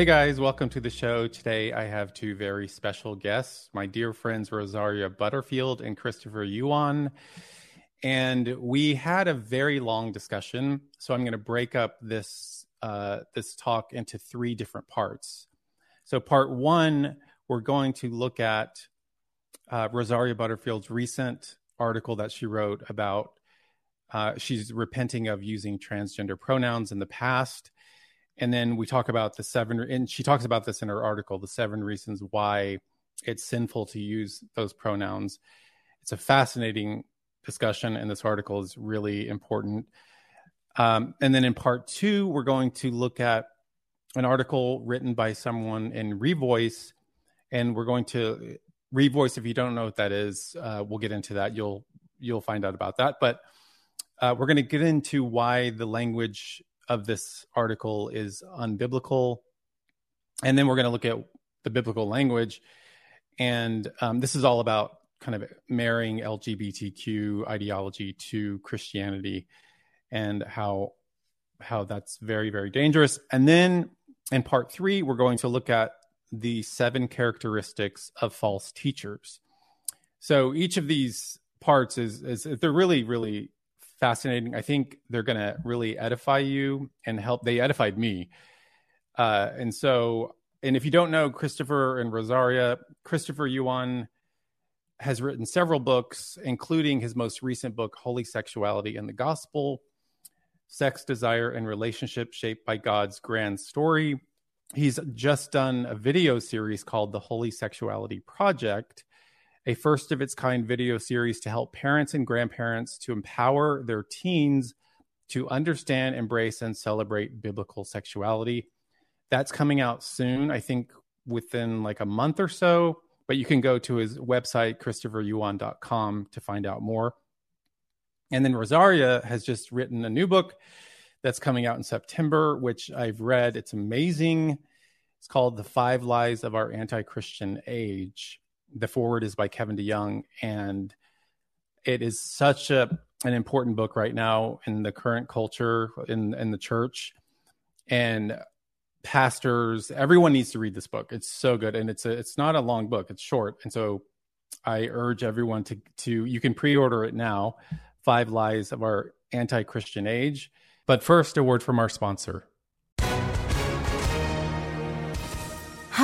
Hey guys, welcome to the show. Today I have two very special guests, my dear friends Rosaria Butterfield and Christopher Yuan. And we had a very long discussion, so I'm going to break up this uh, this talk into three different parts. So, part one, we're going to look at uh, Rosaria Butterfield's recent article that she wrote about uh, she's repenting of using transgender pronouns in the past and then we talk about the seven and she talks about this in her article the seven reasons why it's sinful to use those pronouns. It's a fascinating discussion and this article is really important. Um, and then in part two we're going to look at an article written by someone in revoice and we're going to revoice if you don't know what that is uh, we'll get into that. You'll you'll find out about that. But uh, we're going to get into why the language of this article is unbiblical. And then we're going to look at the biblical language. And um, this is all about kind of marrying LGBTQ ideology to Christianity and how how that's very very dangerous. And then in part 3 we're going to look at the seven characteristics of false teachers. So each of these parts is, is they're really really fascinating. I think they're going to really edify you and help. They edified me. Uh, and so, and if you don't know Christopher and Rosaria, Christopher Yuan has written several books, including his most recent book, Holy Sexuality and the Gospel Sex, Desire, and Relationship Shaped by God's Grand Story. He's just done a video series called The Holy Sexuality Project a first of its kind video series to help parents and grandparents to empower their teens to understand, embrace, and celebrate biblical sexuality. That's coming out soon, I think within like a month or so. But you can go to his website, christopheryuan.com, to find out more. And then Rosaria has just written a new book that's coming out in September, which I've read. It's amazing. It's called The Five Lies of Our Anti Christian Age the forward is by Kevin DeYoung, and it is such a an important book right now in the current culture in in the church, and pastors, everyone needs to read this book. It's so good, and it's a it's not a long book; it's short, and so I urge everyone to to you can pre-order it now. Five Lies of Our Anti-Christian Age. But first, a word from our sponsor.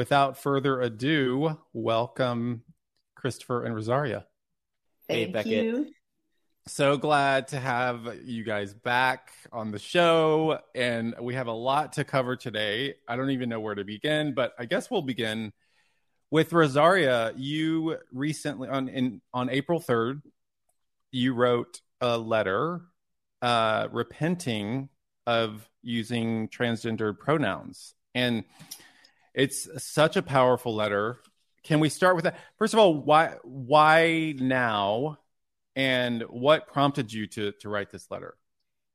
without further ado, welcome Christopher and Rosaria. Thank hey, Becket. You. So glad to have you guys back on the show. And we have a lot to cover today. I don't even know where to begin, but I guess we'll begin with Rosaria. You recently on in on April 3rd, you wrote a letter uh repenting of using transgendered pronouns. And it's such a powerful letter. Can we start with that? First of all, why why now? And what prompted you to to write this letter?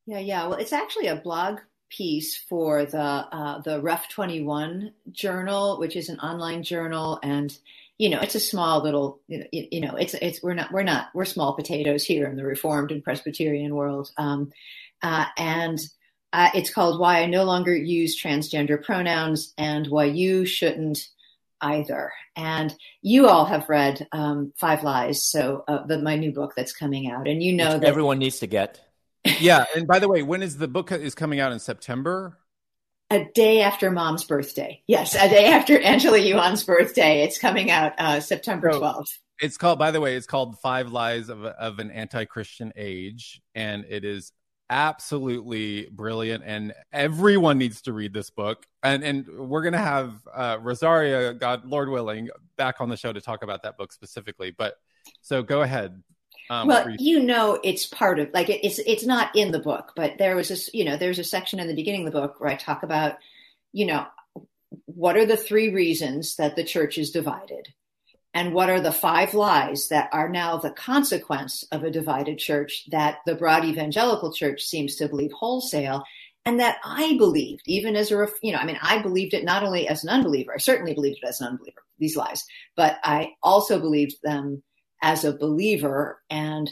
Yeah, yeah. Well, it's actually a blog piece for the uh, the Ref 21 journal, which is an online journal, and you know, it's a small little, you know, you know, it's it's we're not we're not we're small potatoes here in the Reformed and Presbyterian world, um, uh, and uh, it's called "Why I No Longer Use Transgender Pronouns and Why You Shouldn't." either. And you all have read um, Five Lies, so uh, the, my new book that's coming out, and you know Which that everyone needs to get. yeah, and by the way, when is the book is coming out in September? A day after Mom's birthday. Yes, a day after Angela Yuan's birthday. It's coming out uh, September twelfth. it's called, by the way, it's called Five Lies of, of an Anti-Christian Age, and it is absolutely brilliant and everyone needs to read this book. And and we're going to have uh, rosaria god lord willing back on the show to talk about that book specifically but so go ahead um, well you know it's part of like it's it's not in the book but there was this you know there's a section in the beginning of the book where i talk about you know what are the three reasons that the church is divided and what are the five lies that are now the consequence of a divided church that the broad evangelical church seems to believe wholesale? And that I believed even as a you know I mean I believed it not only as an unbeliever I certainly believed it as an unbeliever these lies but I also believed them as a believer and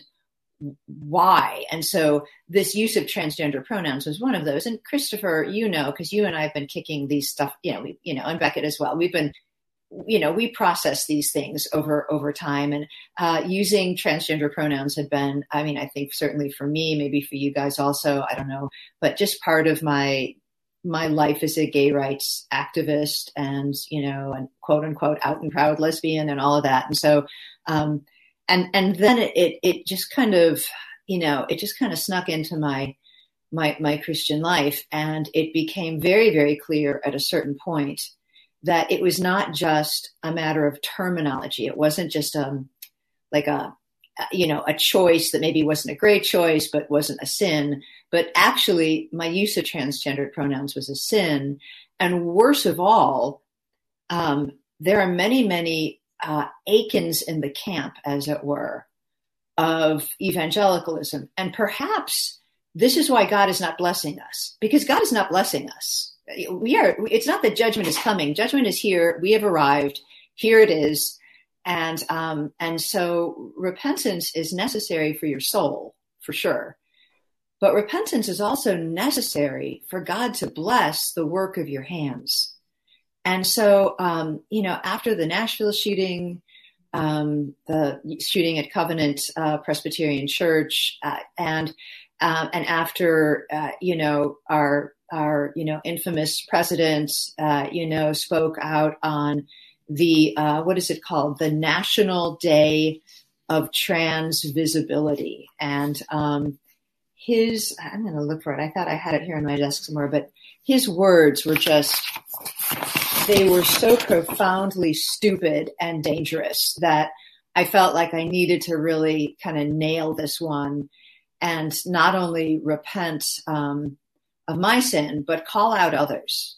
why? And so this use of transgender pronouns was one of those. And christopher you know because you and i have been kicking these stuff you know we, you know and becket as well. We've been you know we process these things over over time. And uh, using transgender pronouns had been i mean i think certainly for me maybe for you guys also i don't know but just part of my my life as a gay rights activist and you know and quote unquote out and proud lesbian and all of that. And so um and and then it it, it just kind of you know it just kind of snuck into my my my christian life. And it became very very clear at a certain point that it was not just a matter of terminology. It wasn't just um, like a you know a choice that maybe wasn't a great choice but wasn't a sin. But actually my use of transgendered pronouns was a sin. And worse of all um, there are many many uh, in the camp as it were of evangelicalism. And perhaps this is why god is not blessing us because god is not blessing us we are it's not that judgment is coming. Judgment is here. We have arrived. Here it is. And um and so repentance is necessary for your soul for sure. But repentance is also necessary for god to bless the work of your hands. And so um you know after the nashville shooting um the shooting at covenant uh, presbyterian church uh, and um, and after uh, you know our our you know infamous president uh, you know spoke out on the uh, what is it called the National Day of Trans Visibility and um, his I'm going to look for it. I thought I had it here on my desk somewhere, but his words were just they were so profoundly stupid and dangerous that I felt like I needed to really kind of nail this one and not only repent um, of my sin, but call out others.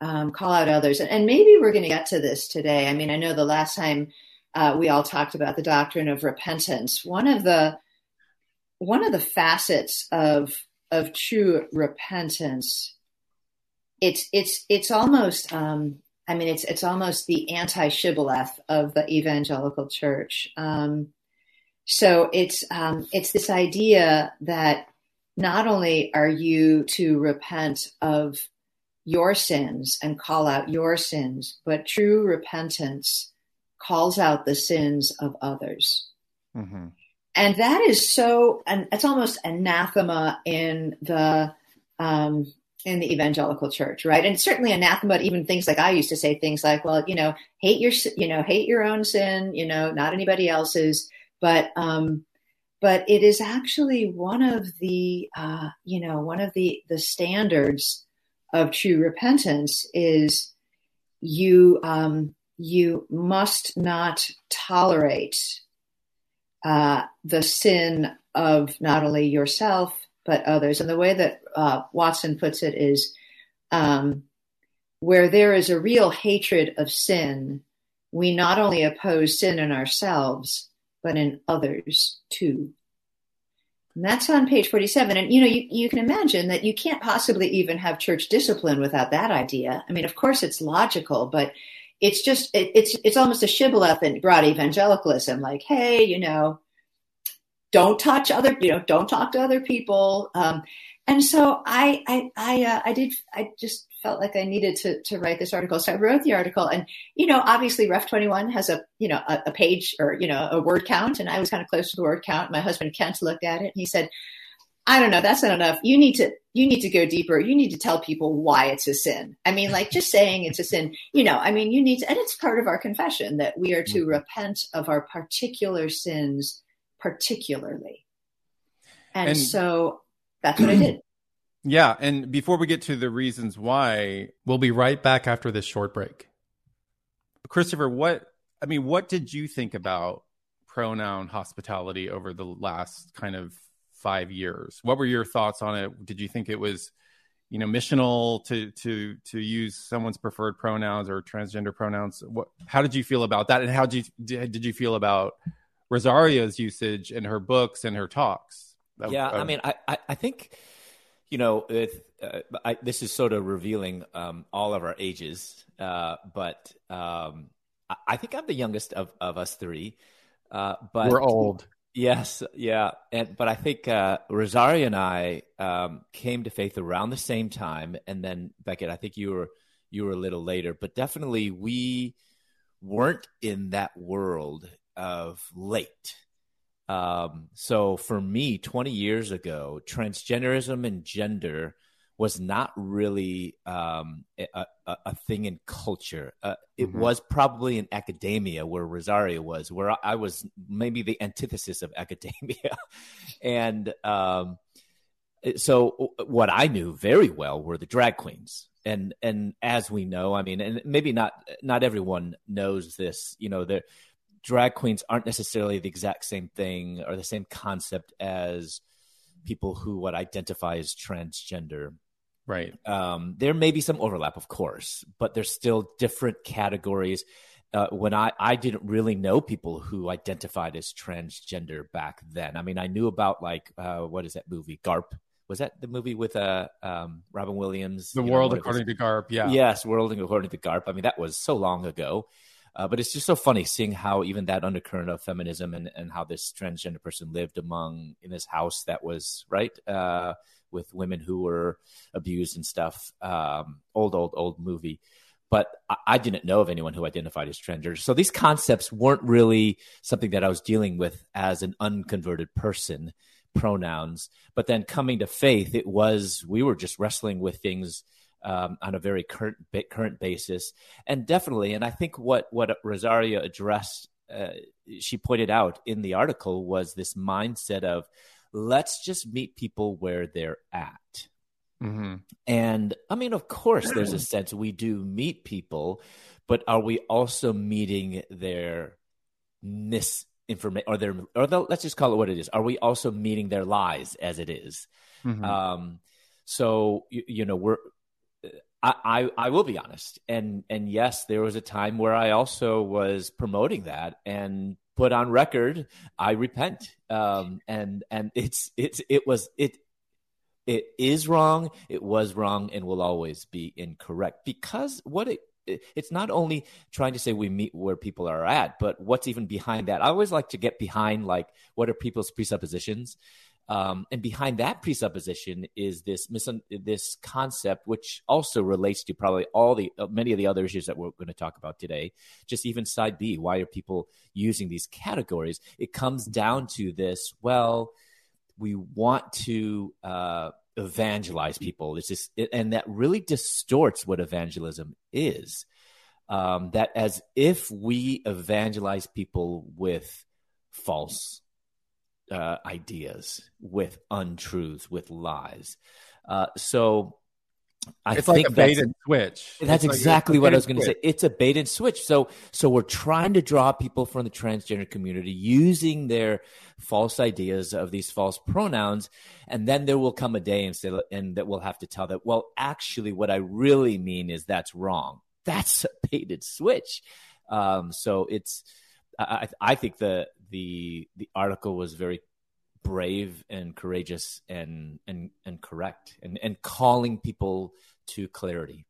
Um, call out others. And, maybe we're going to get to this today. I mean, I know the last time uh, we all talked about the doctrine of repentance. One of the one of the facets of of true repentance, it's it's it's almost um, I mean it's it's almost the anti shibboleth of the evangelical church. Um, so it's um, it's this idea that not only are you to repent of your sins and call out your sins, but true repentance calls out the sins of others. Mm-hmm. And that is so, and it's almost anathema in the um, in the evangelical church, right? And certainly anathema even things like I used to say things like, well, you know, hate your, you know, hate your own sin, you know, not anybody else's. But um, but it is actually one of the uh, you know one of the the standards of true repentance is you um, you must not tolerate uh, the sin of not only yourself but others. And the way that uh, Watson puts it is um, where there is a real hatred of sin, we not only oppose sin in ourselves, but in others too. And that's on page 47. And, you know, you, you can imagine that you can't possibly even have church discipline without that idea. I mean, of course it's logical, but it's just, it, it's, it's almost a shibboleth in broad evangelicalism. Like, hey, you know, don't touch other, you know, don't talk to other people. Um, and so I, I, I, uh, I did, I just felt like I needed to, to write this article. So I wrote the article and, you know, obviously Ref 21 has a, you know, a, a, page or, you know, a word count. And I was kind of close to the word count. My husband Kent looked at it and he said, I don't know, that's not enough. You need to, you need to go deeper. You need to tell people why it's a sin. I mean, like just saying it's a sin, you know, I mean, you need to, and it's part of our confession that we are to mm-hmm. repent of our particular sins particularly. And, and so that's what I did. Yeah. And before we get to the reasons why, we'll be right back after this short break. Christopher, what, I mean, what did you think about pronoun hospitality over the last kind of five years? What were your thoughts on it? Did you think it was, you know, missional to to to use someone's preferred pronouns or transgender pronouns? What, how did you feel about that? And how did you did you feel about Rosaria's usage in her books and her talks? Yeah, I mean, I I think you know, with, uh, I, this is sort of revealing um, all of our ages, uh, but um, I, I, think I'm the youngest of, of us three. Uh, but we're old. Yes, yeah, and but I think uh, Rosaria and I um, came to faith around the same time, and then Becket, I think you were you were a little later, but definitely we weren't in that world of late. Um, so for me, 20 years ago, transgenderism and gender was not really um, a, a, a, thing in culture. Uh, it mm-hmm. was probably in academia where Rosaria was, where I, was maybe the antithesis of academia. and um, so what I knew very well were the drag queens. And and as we know, I mean, and maybe not not everyone knows this. You know, there drag queens aren't necessarily the exact same thing or the same concept as people who would identify as transgender. Right. Um, there may be some overlap, of course, but there's still different categories. Uh, when I, I didn't really know people who identified as transgender back then. I mean, I knew about like, uh, what is that movie? Garp. Was that the movie with uh, um, Robin Williams? The World know, According to Garp. Yeah. Yes, World According to Garp. I mean, that was so long ago. Uh, but it's just so funny seeing how even that undercurrent of feminism and, and how this transgender person lived among in this house that was right uh, with women who were abused and stuff. Um, old, old, old movie. But I, I didn't know of anyone who identified as transgender. So these concepts weren't really something that I was dealing with as an unconverted person, pronouns. But then coming to faith, it was, we were just wrestling with things um, on a very current current basis, and definitely, and I think what what Rosaria addressed, uh, she pointed out in the article was this mindset of let's just meet people where they're at. Mm-hmm. And I mean, of course, there's a sense we do meet people, but are we also meeting their misinformation or their or the, let's just call it what it is? Are we also meeting their lies as it is? Mm-hmm. Um, so you, you, know we're I, I, will be honest, and and yes, there was a time where I also was promoting that and put on record, I repent. Um, and and it's it's it was it it is wrong, it was wrong, and will always be incorrect because what it it's not only trying to say we meet where people are at, but what's even behind that. I always like to get behind like what are people's presuppositions um, and behind that presupposition is this mis- this concept, which also relates to probably all the uh, many of the other issues that we're going to talk about today. Just even side B, why are people using these categories? It comes down to this. Well, we want to uh, evangelize people. It's just, and that really distorts what evangelism is. Um, that as if we evangelize people with false uh, ideas, with untruths, with lies. Uh, so I it's think like a bait and switch. That's it's exactly like what I was going to say. It's a bait and switch. So, so we're trying to draw people from the transgender community using their false ideas of these false pronouns, and then there will come a day and say, and that we'll have to tell that. Well, actually, what I really mean is that's wrong. That's a baited switch. Um, so it's, I, I think the the the article was very brave and courageous and and and correct and and calling people to clarity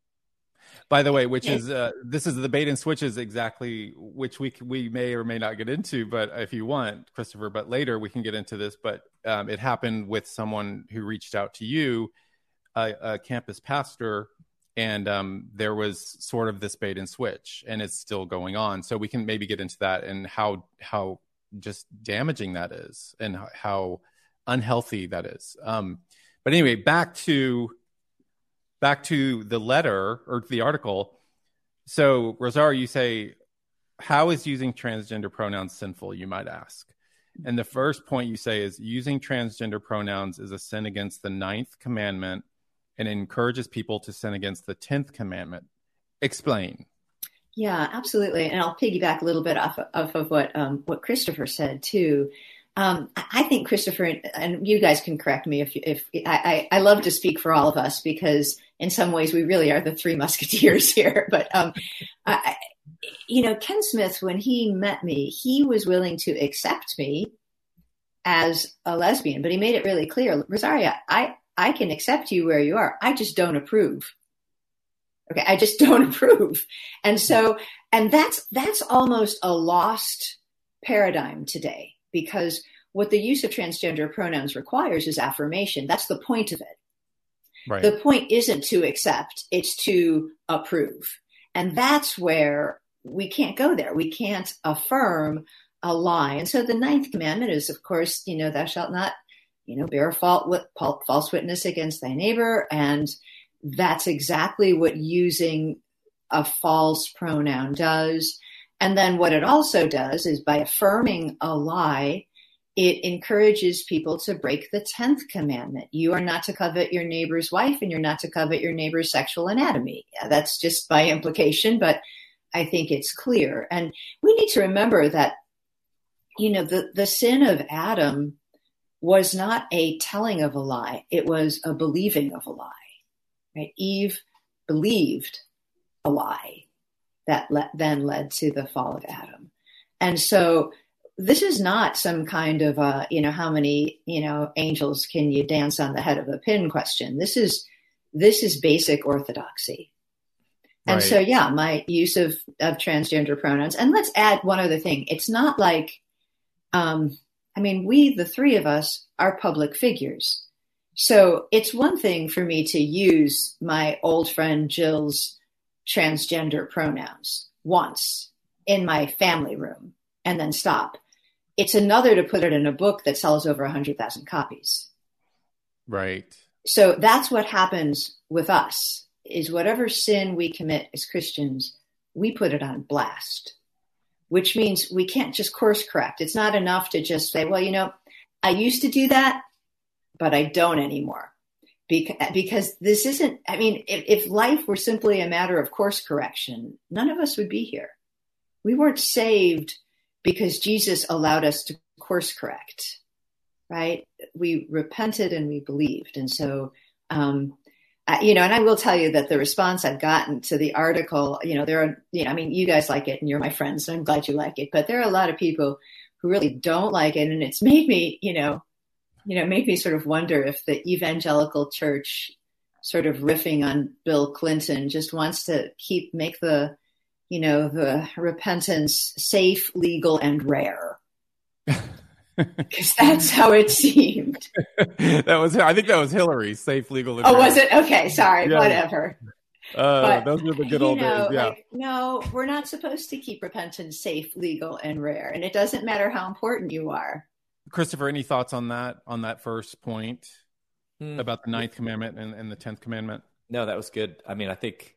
by the way, which is uh, this is the bait and switch is exactly which we we may or may not get into, but if you want, Christopher, but later we can get into this. But um, it happened with someone who reached out to you, a, a campus pastor, and um, there was sort of this bait and switch, and it's still going on. So we can maybe get into that and how how just damaging that is, and how unhealthy that is. Um, but anyway, back to back to the letter or the article. So, Rosaria, you say, how is using transgender pronouns sinful? You might ask. And the first point you say is using transgender pronouns is a sin against the ninth commandment and encourages people to sin against the tenth commandment. Explain. Yeah, absolutely. And I'll piggyback a little bit off, off of what um, what Christopher said too. Um, I think Christopher, and you guys can correct me if, if I, I, love to speak for all of us because in some ways we really are the three musketeers here. But, um, I, you know, Ken Smith, when he met me, he was willing to accept me as a lesbian, but he made it really clear, Rosaria, I, I can accept you where you are. I just don't approve. Okay. I just don't approve. And so, and that's, that's almost a lost paradigm today because what the use of transgender pronouns requires is affirmation. That's the point of it. Right. The point isn't to accept, it's to approve. And that's where we can't go there. We can't affirm a lie. And so the ninth commandment is, of course, you know, thou shalt not, you know, bear false witness against thy neighbor. And that's exactly what using a false pronoun does. And then what it also does is by affirming a lie, it encourages people to break the 10th commandment. You are not to covet your neighbor's wife and you're not to covet your neighbor's sexual anatomy. That's just by implication, but I think it's clear. And we need to remember that, you know, the, the sin of Adam was not a telling of a lie. It was a believing of a lie, right? Eve believed a lie that le- then led to the fall of Adam. And so this is not some kind of uh, you know how many you know angels can you dance on the head of a pin question. This is this is basic orthodoxy. And right. so yeah, my use of of transgender pronouns. And let's add one other thing. It's not like um I mean, we the three of us are public figures. So it's one thing for me to use my old friend Jill's transgender pronouns once in my family room and then stop. It's another to put it in a book that sells over 100,000 copies. Right. So that's what happens with us is whatever sin we commit as Christians, we put it on blast, which means we can't just course correct. It's not enough to just say, well, you know, I used to do that, but I don't anymore because, this isn't, I mean, if, if life were simply a matter of course correction, none of us would be here. We weren't saved because Jesus allowed us to course correct, right? We repented and we believed. And so, um, You know, and I will tell you that the response I've gotten to the article, you know, there are, you know, I mean, you guys like it and you're my friends, so I'm glad you like it, but there are a lot of people who really don't like it. And it's made me, you know, you know, made me sort of wonder if the evangelical church sort of riffing on Bill Clinton just wants to keep make the, you know, the repentance safe, legal, and rare. Because that's how it seemed. that was, I think that was Hillary, safe, legal, and oh, was it? Okay, sorry, yeah. whatever. Uh, but, those were the good old know, days. Yeah. Like, no, we're not supposed to keep repentance safe, legal, and rare. And it doesn't matter how important you are. Christopher, any thoughts on that on that first point hmm. about the ninth commandment and, and the tenth commandment? No, that was good. I mean, I think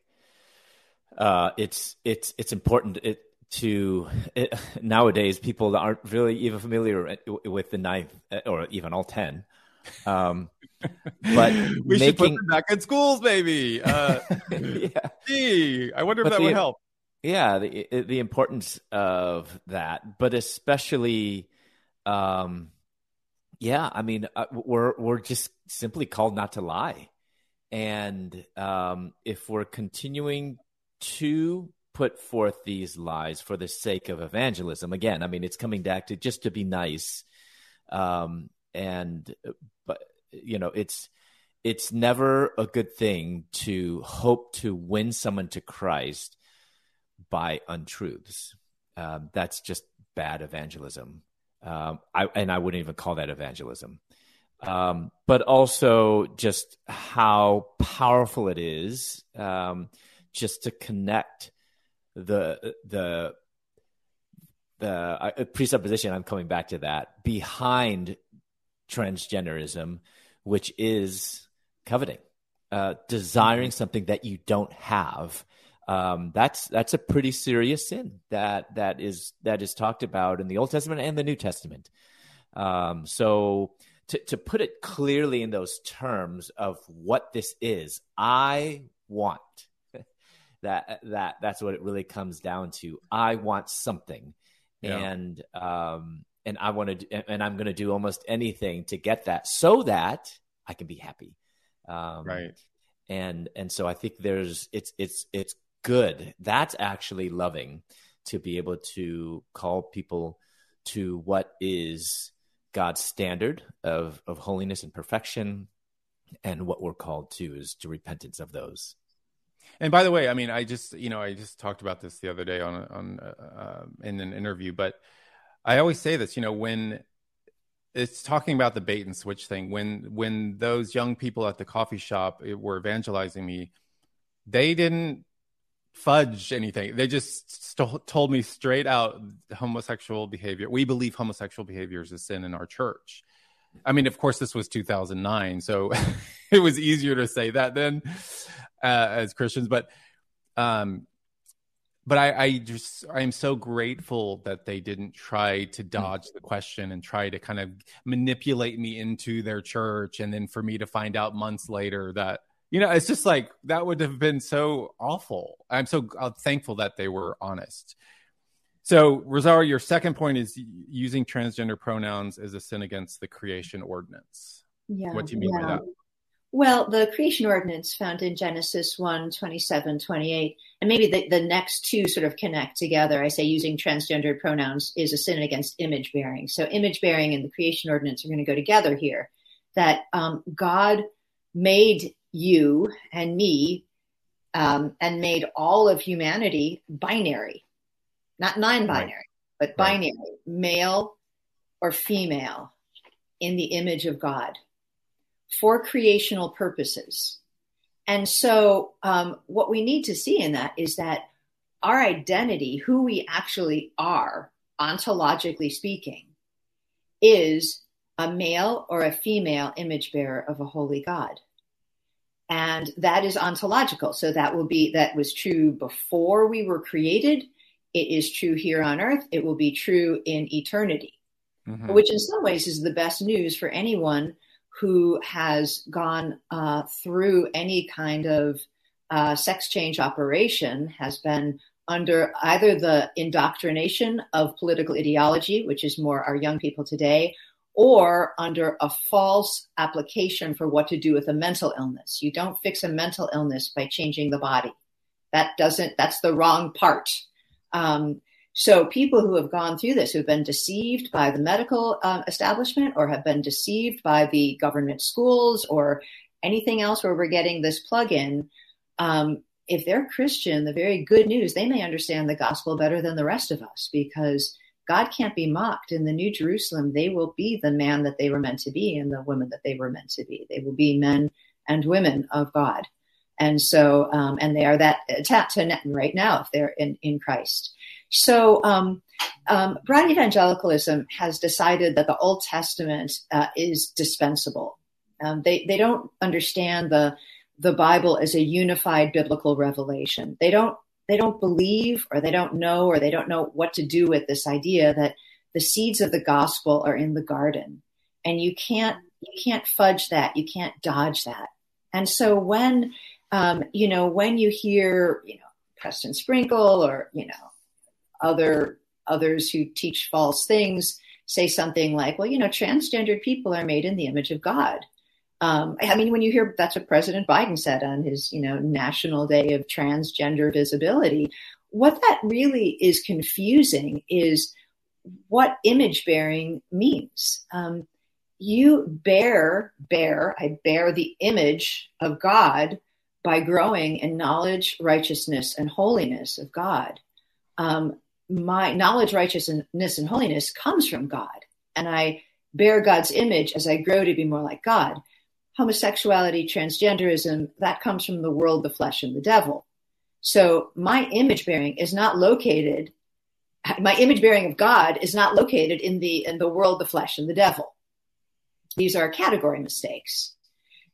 uh, it's it's it's important it, to it, nowadays people aren't really even familiar with the ninth or even all ten. Um, but we making... should put them back in schools, maybe. Uh, yeah. Gee, I wonder if but that the, would help. Yeah, the the importance of that, but especially um, yeah, I mean, uh, we're we're just simply called not to lie, and um, if we're continuing to put forth these lies for the sake of evangelism, again, I mean, it's coming back to just to be nice. Um, and but you know it's it's never a good thing to hope to win someone to Christ by untruths. Um, that's just bad evangelism. Um, I, and I wouldn't even call that evangelism. Um, but also just how powerful it is um, just to connect the the the presupposition. I'm coming back to that behind transgenderism, which is coveting, uh, desiring something that you don't have. Um, that's that's a pretty serious sin that that is that is talked about in the Old Testament and the New Testament. Um, so to to put it clearly in those terms of what this is, I want that that that's what it really comes down to. I want something, yeah. and um, and I want to, and I'm going to do almost anything to get that, so that I can be happy. Um, right. And and so I think there's it's it's it's good. That's actually loving to be able to call people to what is God's standard of of holiness and perfection, and what we're called to is to repentance of those. And by the way, I mean, I just you know I just talked about this the other day on on uh, uh in an interview, but I always say this, you know, when it's talking about the bait and switch thing when when those young people at the coffee shop eh, were evangelizing me they didn't fudge anything. They just st- told me straight out homosexual behavior we believe homosexual behavior is a sin in our church. I mean of course this was 2009 so it was easier to say that then uh, as christians but um but I, I just I'm so grateful that they didn't try to hmm. dodge the question and try to kind of manipulate me into their church, and then for me to find out months later that you know it's just like that would have been so awful. I'm so uh, thankful that they were honest. So Rosaria, your second point is using transgender pronouns as a sin against the creation ordinance. Yeah. What do you mean yeah. by that? Well, the creation ordinance found in Genesis 1 27, 28, and maybe the, the next two sort of connect together. I say using transgendered pronouns is a sin against image bearing. So, image bearing and the creation ordinance are going to go together here. That um, God made you and me um, and made all of humanity binary, not non binary, right. but binary, right. male or female in the image of God for creational purposes. And so, um, what we need to see in that is that our identity, who we actually are, ontologically speaking, is a male or a female image bearer of a holy God. And that is ontological. So that will be, that was true before we were created. It is true here on earth. It will be true in eternity, mm-hmm. which in some ways is the best news for anyone who has gone uh, through any kind of uh, sex change operation has been under either the indoctrination of political ideology, which is more our young people today, or under a false application for what to do with a mental illness. You don't fix a mental illness by changing the body. That doesn't, that's the wrong part. Um, so people who have gone through this, who've been deceived by the medical uh, establishment or have been deceived by the government schools or anything else where we're getting this plug in, um, if they're Christian, the very good news, they may understand the gospel better than the rest of us because God can't be mocked. In the New Jerusalem, they will be the man that they were meant to be and the woman that they were meant to be. They will be men and women of God. And so, um, and they are that attached to right now if they're in, in Christ. So, um, um, broad evangelicalism has decided that the Old Testament uh, is dispensable. Um, they they don't understand the the Bible as a unified biblical revelation. They don't they don't believe or they don't know or they don't know what to do with this idea that the seeds of the gospel are in the garden, and you can't you can't fudge that. You can't dodge that. And so when um, you know when you hear you know Preston Sprinkle or you know other others who teach false things say something like, well, you know, transgendered people are made in the image of God. Um, I mean, when you hear that's what President Biden said on his, you know, National Day of Transgender Visibility, what that really is confusing is what image bearing means. Um, you bear, bear, I bear the image of God by growing in knowledge, righteousness, and holiness of God. Um, my knowledge, righteousness, and holiness comes from God. And I bear God's image as I grow to be more like God. Homosexuality, transgenderism, that comes from the world, the flesh, and the devil. So my image bearing is not located, my image bearing of God is not located in the, in the world, the flesh, and the devil. These are category mistakes.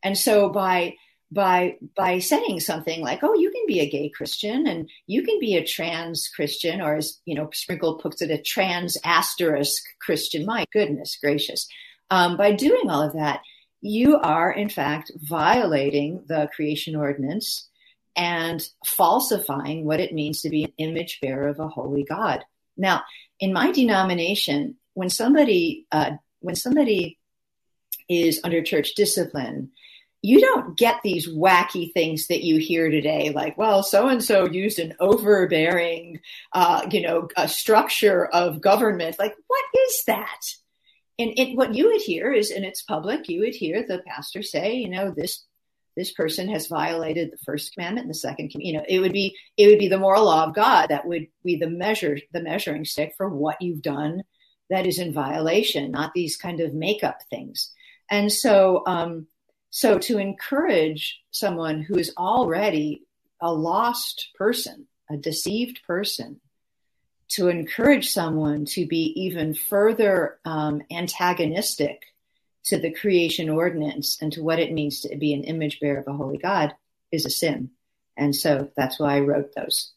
And so by by by saying something like, "Oh, you can be a gay Christian and you can be a trans Christian," or as you know, Sprinkle puts it, a trans asterisk Christian. My goodness gracious! Um, by doing all of that, you are in fact violating the creation ordinance and falsifying what it means to be an image bearer of a holy God. Now, in my denomination, when somebody uh, when somebody is under church discipline you don't get these wacky things that you hear today, like, well, so and so used an overbearing, uh, you know, structure of government. Like, what is that? And it, what you would hear is, and it's public, you would hear the pastor say, you know, this this person has violated the first commandment and the second you know it would be it would be the moral law of god that would be the measure the measuring stick for what you've done that is in violation not these kind of makeup things and so um, so to encourage someone who is already a lost person, a deceived person, to encourage someone to be even further um, antagonistic to the creation ordinance and to what it means to be an image bearer of a holy God is a sin. And so that's why I wrote those.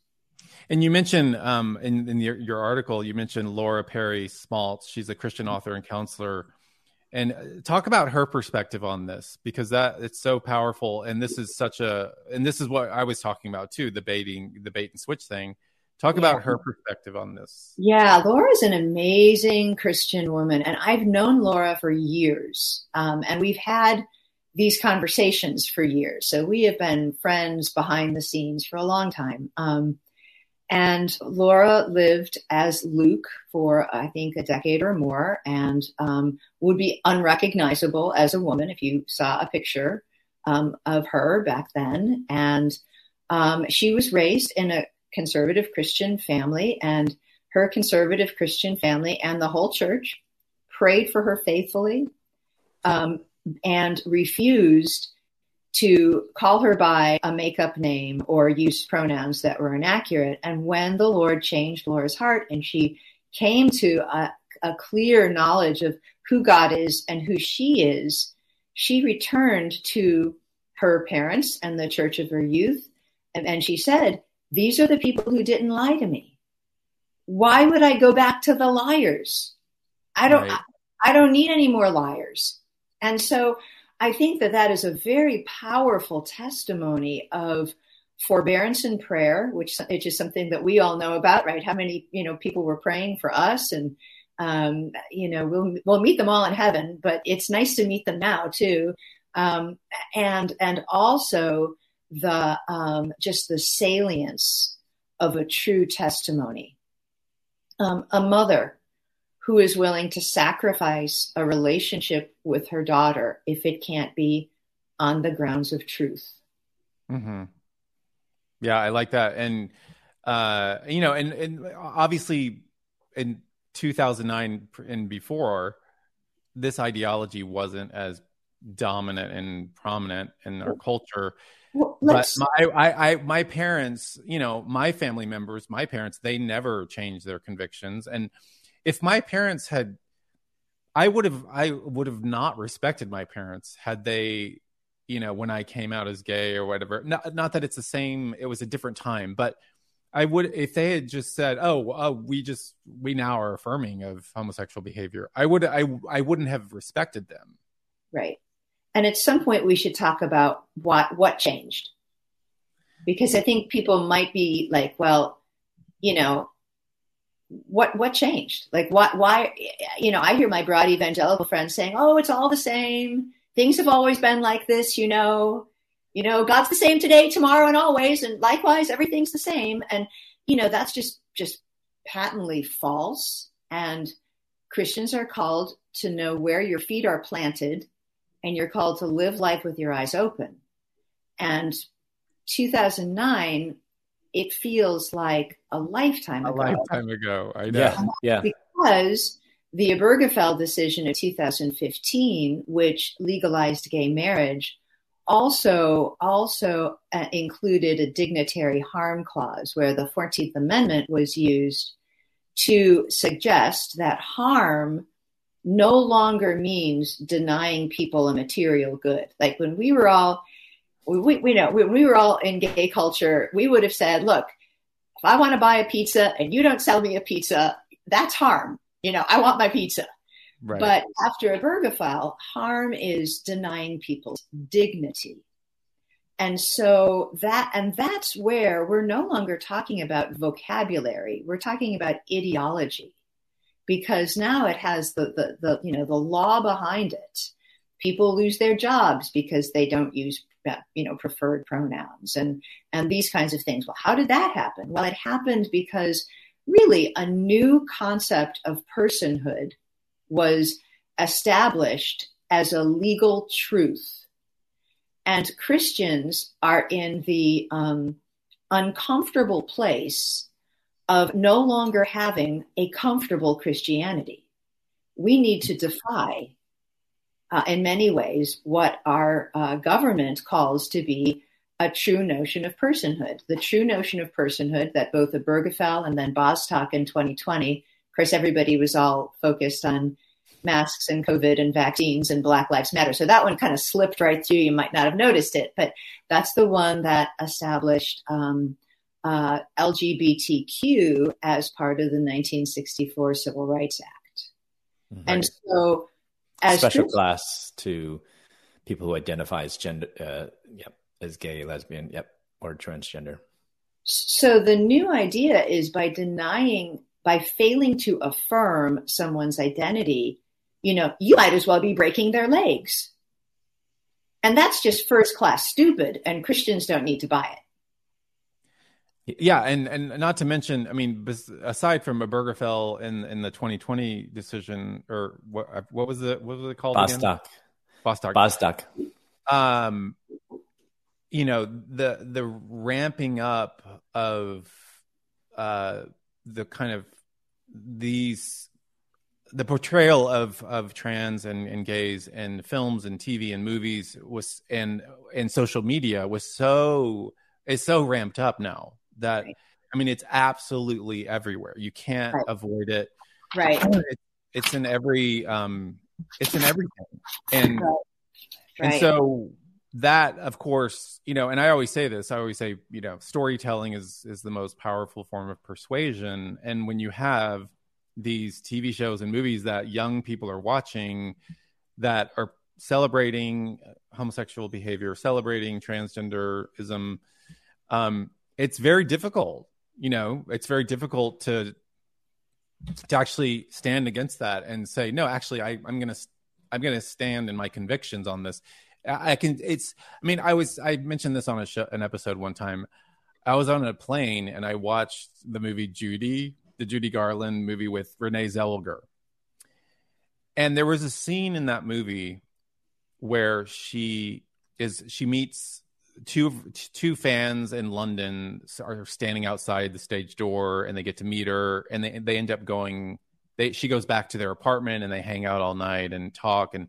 And you mentioned um, in, in your, your, article, you mentioned Laura Perry Smalts. She's a Christian author and counselor and uh, talk about her perspective on this because that it's so powerful. And this is such a and this is what i was talking about too the baiting the bait and switch thing. Talk yeah. about her perspective on this. Yeah laura's an amazing christian woman and i've known laura for years um, and we've had these conversations for years. So we have been friends behind the scenes for a long time. Um, and Laura lived as Luke for, I think, a decade or more and um, would be unrecognizable as a woman if you saw a picture um, of her back then. And um, she was raised in a conservative Christian family, and her conservative Christian family and the whole church prayed for her faithfully um, and refused to call her by a makeup name or use pronouns that were inaccurate. And when the Lord changed Laura's heart and she came to a, a clear knowledge of who God is and who she is, she returned to her parents and the church of her youth. And, and she said, These are the people who didn't lie to me. Why would I go back to the liars? I don't, right. I, I don't need any more liars. And so I think that that is a very powerful testimony of forbearance in prayer, which, which is something that we all know about, right? How many, you know, people were praying for us and, um, you know, we'll, we'll meet them all in heaven, but it's nice to meet them now too. Um, and, and also the, um, just the salience of a true testimony. Um, a mother who is willing to sacrifice a relationship with her daughter if it can't be on the grounds of truth. Mm-hmm. Yeah, I like that. And, uh, you know, and, and obviously in 2009 and before, this ideology wasn't as dominant and prominent in our culture. Well, but my I, I my parents, you know, my family members, my parents, they never changed their convictions. And if my parents had I would have I would have not respected my parents had they you know when I came out as gay or whatever. Not not that it's the same it was a different time but I would if they had just said oh uh, we just we now are affirming of homosexual behavior I would I I wouldn't have respected them. Right. And at some point we should talk about what what changed. Because I think people might be like well you know what what changed? Like what why you know, I hear my broad evangelical friends saying, "Oh, it's all the same. Things have always been like this, you know. You know, God's the same today, tomorrow and always and likewise everything's the same." And you know, that's just just patently false and Christians are called to know where your feet are planted and you're called to live life with your eyes open. And 2009, it feels like a lifetime a ago. lifetime ago. I know. Yeah, yeah. Because the Obergefell decision of 2015, which legalized gay marriage, also also uh, included a dignitary harm clause where the 14th Amendment was used to suggest that harm no longer means denying people a material good. Like when we were all, we, we know when we were all in gay culture, we would have said, look, if I want to buy a pizza and you don't sell me a pizza, that's harm. You know, I want my pizza. Right. But after a Obergefell, harm is denying people's dignity. And so that, and that's where we're no longer talking about vocabulary. We're talking about ideology because now it has the, the, the, you know, the law behind it. People lose their jobs because they don't use, you know, preferred pronouns and, and these kinds of things. Well, how did that happen? Well, it happened because really a new concept of personhood was established as a legal truth. And Christians are in the um, uncomfortable place of no longer having a comfortable Christianity. We need to defy, uh, in many ways, what our uh, government calls to be a true notion of personhood. The true notion of personhood that both Obergefell and then Bostock in 2020, of course, everybody was all focused on masks and COVID and vaccines and Black Lives Matter. So that one kind of slipped right through. You might not have noticed it, but that's the one that established um, uh, LGBTQ as part of the 1964 Civil Rights Act. Mhm. And so, as special Christians- class to people who identify as gender, uh, yep, as gay, lesbian, yep, or transgender. So the new idea is by denying, by failing to affirm someone's identity, you know, you might as well be breaking their legs. And that's just first class stupid, and Christians don't need to buy it. Yeah, and and not to mention, I mean, aside from Obergefell in in the 2020 decision, or what what was the what was it called? again? Bostock. Bostock. Bostock. um you know the the ramping up of uh the kind of these the portrayal of of trans and, and gays in films and TV and movies was and and social media was so is so ramped up now that Right. I mean it's absolutely everywhere. You can't Right. avoid it. Right. It, it's in every um it's in everything. And Right. and so that, of course, you know, and I always say this, I always say, you know, storytelling is is the most powerful form of persuasion. And when you have these TV shows and movies that young people are watching that are celebrating homosexual behavior, celebrating transgenderism, um, it's very difficult. You know, it's very difficult to to actually stand against that and say, no, actually, I, I'm gonna I'm gonna stand in my convictions on this. I I can. It's. I mean, I was. I mentioned this on a show, an episode one time. I was on a plane and I watched the movie Judy, the Judy Garland movie with Renee Zellweger, and there was a scene in that movie where she is she meets two two fans in London are standing outside the stage door and they get to meet her and they they end up going they she goes back to their apartment and they hang out all night and talk and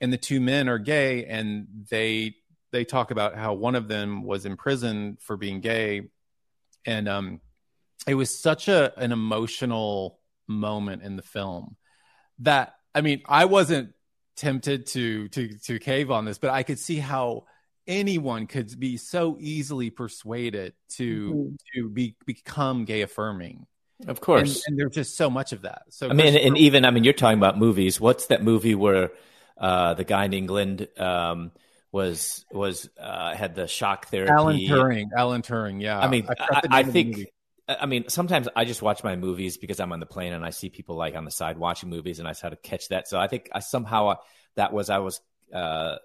and the two men are gay and they they talk about how one of them was imprisoned for being gay. And um it was such a an emotional moment in the film that I mean I wasn't tempted to to to cave on this but I could see how anyone could be so easily persuaded to Mhm. to be become gay affirming Of course. and there's just so much of that so I mean, and, even I mean, you're talking about movies. What's that movie where uh, the guy in England um, was was uh, had the shock therapy? Alan Turing Alan Turing yeah I mean, forgot I, I name of the think. I mean, sometimes I just watch my movies because I'm on the plane and I see people like on the side watching movies, and I try to catch that. So I think I somehow uh, that was I was uh,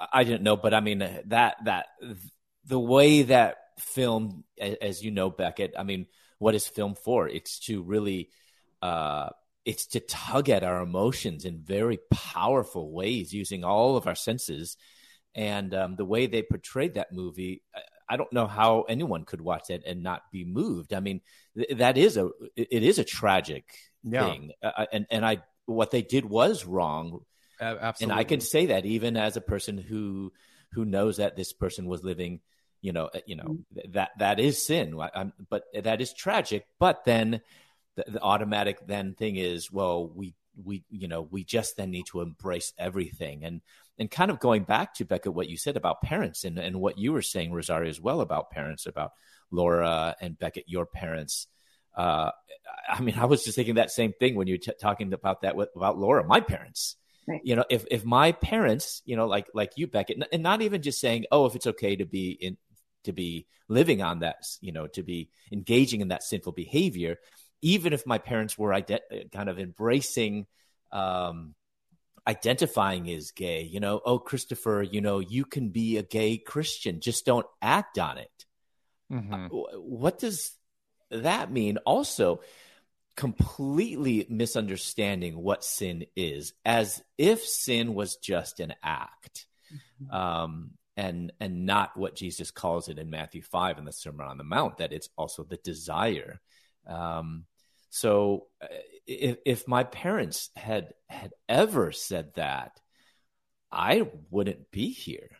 I didn't know, but I mean that that the way that film, as you know, Becket. I mean, what is film for? It's to really uh, it's to tug at our emotions in very powerful ways using all of our senses. And um, the way they portrayed that movie, I don't know how anyone could watch it and not be moved. I mean, th- that is a it is a tragic yeah. thing, uh, and and I what they did was wrong. Absolutely, and I can say that even as a person who who knows that this person was living, you know, uh, you know mm-hmm. that that is sin, I'm, but that is tragic. But then the, the automatic then thing is, well, we we you know we just then need to embrace everything and and kind of going back to Becket what you said about parents and and what you were saying Rosaria as well about parents about Laura and Becket your parents uh, I mean I was just thinking that same thing when you were t- talking about that with, about Laura my parents right. you know if if my parents you know like like you Becket and not even just saying oh if it's okay to be in to be living on that you know to be engaging in that sinful behavior even if my parents were ident- kind of embracing um, identifying as gay, you know, oh, Christopher, you know, you can be a gay Christian, just don't act on it. Mm-hmm. Uh, what does that mean? Also, completely misunderstanding what sin is, as if sin was just an act. Mm-hmm. Um, and and not what Jesus calls it in Matthew five in the Sermon on the Mount that it's also the desire um, so uh, if, if my parents had had ever said that, I wouldn't be here.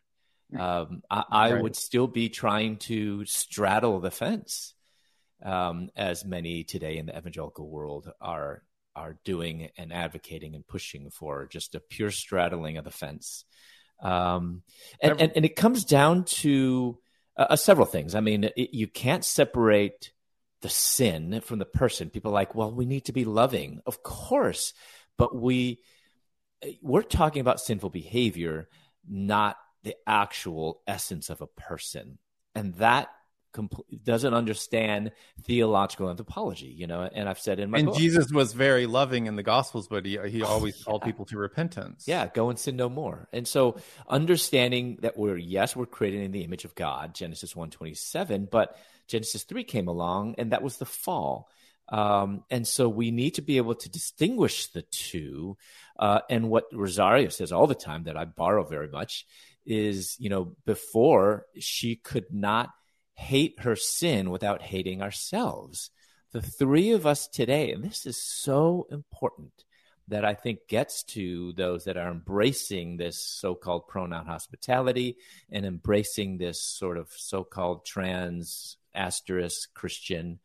Um, I, I right. would still be trying to straddle the fence, um, as many today in the evangelical world are are doing and advocating and pushing for just a pure straddling of the fence. Um, and, and, and, it comes down to uh, uh, several things. I mean, it, you can't separate the sin from the person. People like, well, we need to be loving, of course, but we we're talking about sinful behavior, not the actual essence of a person, and that doesn't understand theological anthropology, you know. And I've said in my and book, Jesus was very loving in the Gospels, but he he always yeah. called people to repentance. Yeah, go and sin no more. And so understanding that we're yes, we're created in the image of God, Genesis one twenty seven, but Genesis three came along, and that was the fall. Um, and so we need to be able to distinguish the two. Uh, and what Rosaria says all the time that I borrow very much is, you know, before she could not hate her sin without hating ourselves. The three of us today, and this is so important that I think gets to those that are embracing this so called pronoun hospitality and embracing this sort of so called trans asterisk Christian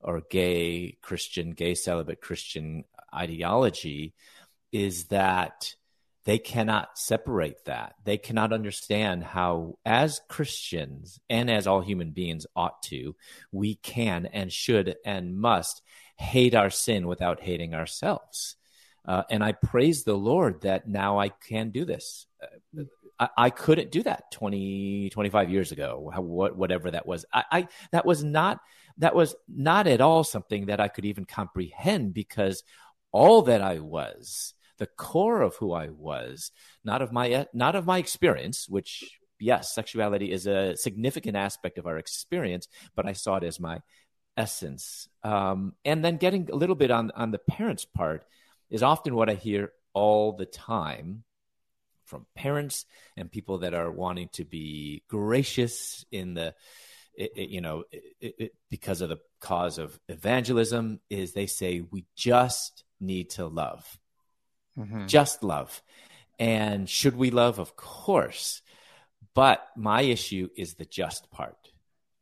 or gay Christian, gay celibate Christian ideology is that they cannot separate that. They cannot understand how, as Christians and as all human beings ought to, we can and should and must hate our sin without hating ourselves. Uh, and I praise the Lord that now I can do this. Uh, I, I, couldn't do that 20, 25 years ago, what, whatever that was. I, I, that was not, that was not at all something that I could even comprehend because all that I was the core of who I was, not of my not of my experience, which yes, sexuality is a significant aspect of our experience, but I saw it as my essence. Um, and then getting a little bit on on the parents' part is often what I hear all the time from parents and people that are wanting to be gracious in the it, it, you know it, because of the cause of evangelism is they say we just need to love mm-hmm. just love. And should we love? Of course. But my issue is the just part.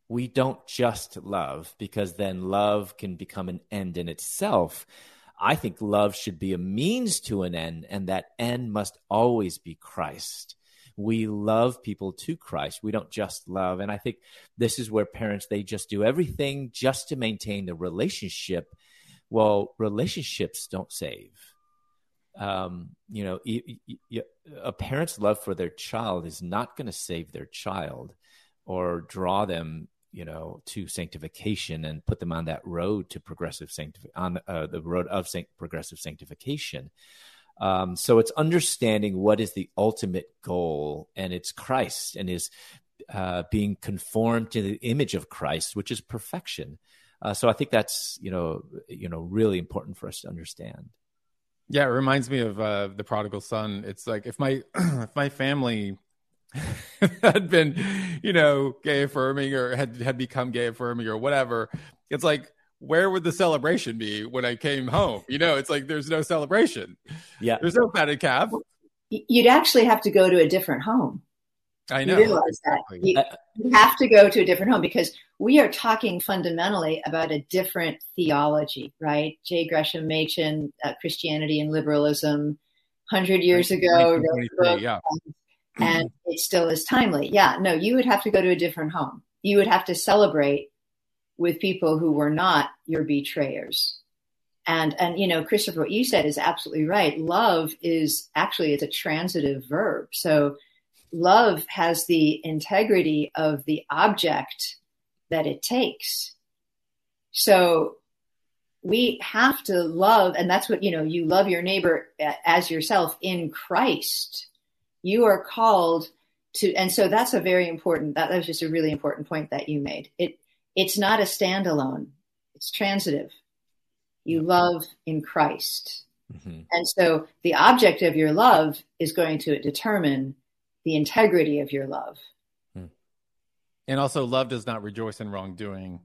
We don't just love because then love can become an end in itself. I think love should be a means to an end, and that end must always be Christ. We love people to Christ. We don't just love. And I think this is where parents, they just do everything just to maintain the relationship. Well, relationships don't save um, you know, a parent's love for their child is not going to save their child or draw them, you know, to sanctification and put them on that road to progressive sanctification, on uh, the road of sanct- progressive sanctification. Um, so it's understanding what is the ultimate goal, and it's Christ and is uh, being conformed to the image of Christ, which is perfection. Uh, so I think that's you know you know really important for us to understand. Yeah, it reminds me of uh, the prodigal son. It's like if my if my family had been, you know, gay affirming or had had become gay affirming or whatever, it's like where would the celebration be when I came home? You know, it's like there's no celebration. Yeah, there's no fatted calf. You'd actually have to go to a different home. I know. You realize that. You, you have to go to a different home because we are talking fundamentally about a different theology, right? J. Gresham Machen, uh, Christianity and Liberalism, 100 years ago, book, yeah. and it still is timely. Yeah, no, you would have to go to a different home. You would have to celebrate with people who were not your betrayers. And and you know, Christopher, what you said is absolutely right. Love is actually it's a transitive verb. So love has the integrity of the object that it takes. So we have to love, and that's what, you know, you love your neighbor as yourself in Christ. You are called to, and so that's a very important, that was just a really important point that you made. It, it's not a standalone, it's transitive. You love in Christ. Mm-hmm. And so the object of your love is going to determine the integrity of your love. Hmm. And also, love does not rejoice in wrongdoing.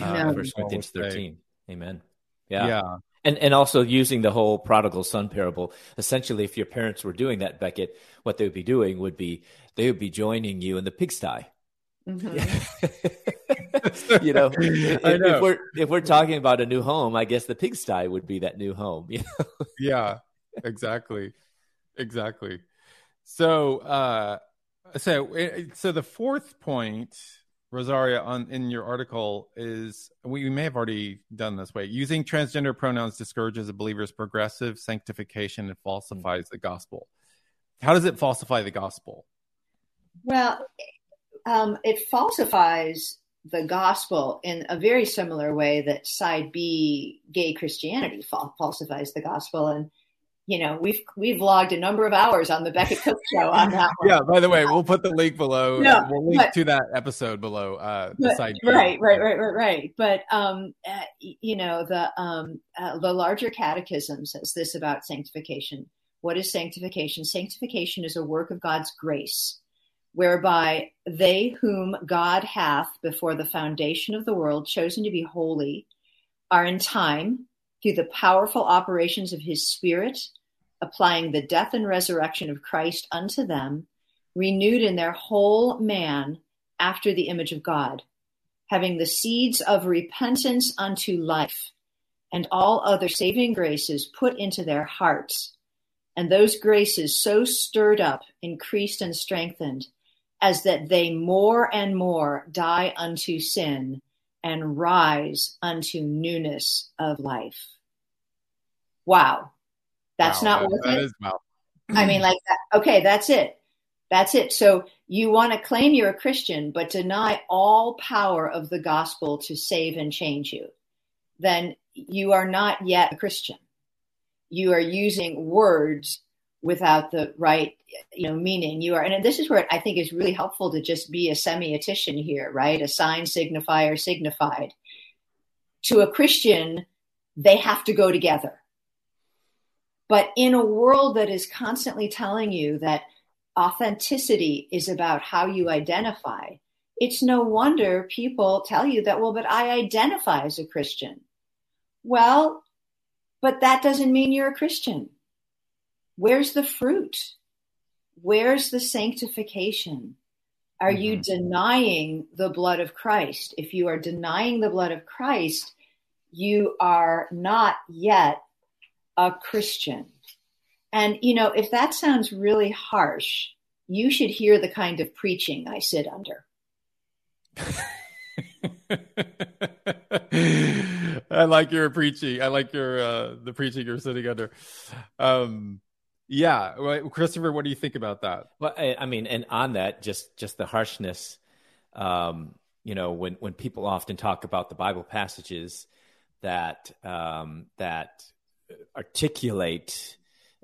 Uh, First Corinthians 13. Amen. Yeah. Yeah. And, and also using the whole prodigal son parable. Essentially, if your parents were doing that, Becket, what they would be doing would be they would be joining you in the pigsty. Mm-hmm. you know, if, know, if, we're if we're talking about a new home, I guess the pigsty would be that new home. You know? yeah, exactly, exactly. So, uh, so, eh, so the fourth point, Rosaria, on in your article is we may have already done this way. Using transgender pronouns discourages a believer's progressive sanctification and falsifies the gospel. How does it falsify the gospel? Well, um, it falsifies the gospel in a very similar way that side B gay Christianity falsifies the gospel. And you know, we've we've logged a number of hours on the Becket Cook show on that one. Yeah, by the way, we'll put the link below. No, we'll link but, to that episode below. Uh, but, right, right, right, right, right. But um, uh, you know, the um, uh, the larger catechism says this about sanctification. What is sanctification? Sanctification is a work of God's grace, whereby they whom God hath before the foundation of the world chosen to be holy are in time through the powerful operations of his Spirit, applying the death and resurrection of Christ unto them, renewed in their whole man after the image of God, having the seeds of repentance unto life, and all other saving graces put into their hearts, and those graces so stirred up, increased, and strengthened, as that they more and more die unto sin and rise unto newness of life. Wow. That's wow, not worth that it. Is, wow. I mean, like, that, okay, that's it. That's it. So you want to claim you're a Christian, but deny all power of the gospel to save and change you. Then you are not yet a Christian. You are using words without the right you know meaning you are and this is where i think is really helpful to just be a semiotician here right a sign signifier signified to a christian they have to go together but in a world that is constantly telling you that authenticity is about how you identify it's no wonder people tell you that well but i identify as a christian well but that doesn't mean you're a christian Where's the fruit? Where's the sanctification? Are mm-hmm. you denying the blood of Christ? If you are denying the blood of Christ, you are not yet a Christian. And, you know, if that sounds really harsh, you should hear the kind of preaching I sit under. I like your preaching. I like your uh, the preaching you're sitting under. Um, yeah, Christopher, what do you think about that? Well, I, I mean, and on that, just just the harshness. Um, you know, when when people often talk about the Bible passages that um, that articulate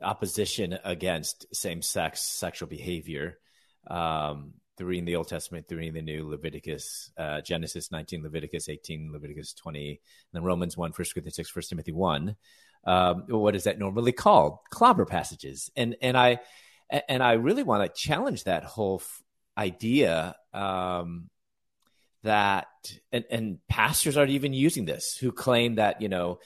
opposition against same-sex sexual behavior, um, through reading the Old Testament, through reading the New, Leviticus, uh, Genesis 19, Leviticus 18, Leviticus 20, and then Romans 1, 1 Corinthians 6, 1 Timothy 1 um, what is that normally called? Clobber passages. And and I and I really want to challenge that whole f- idea um, that and, and pastors aren't even using this who claim that you know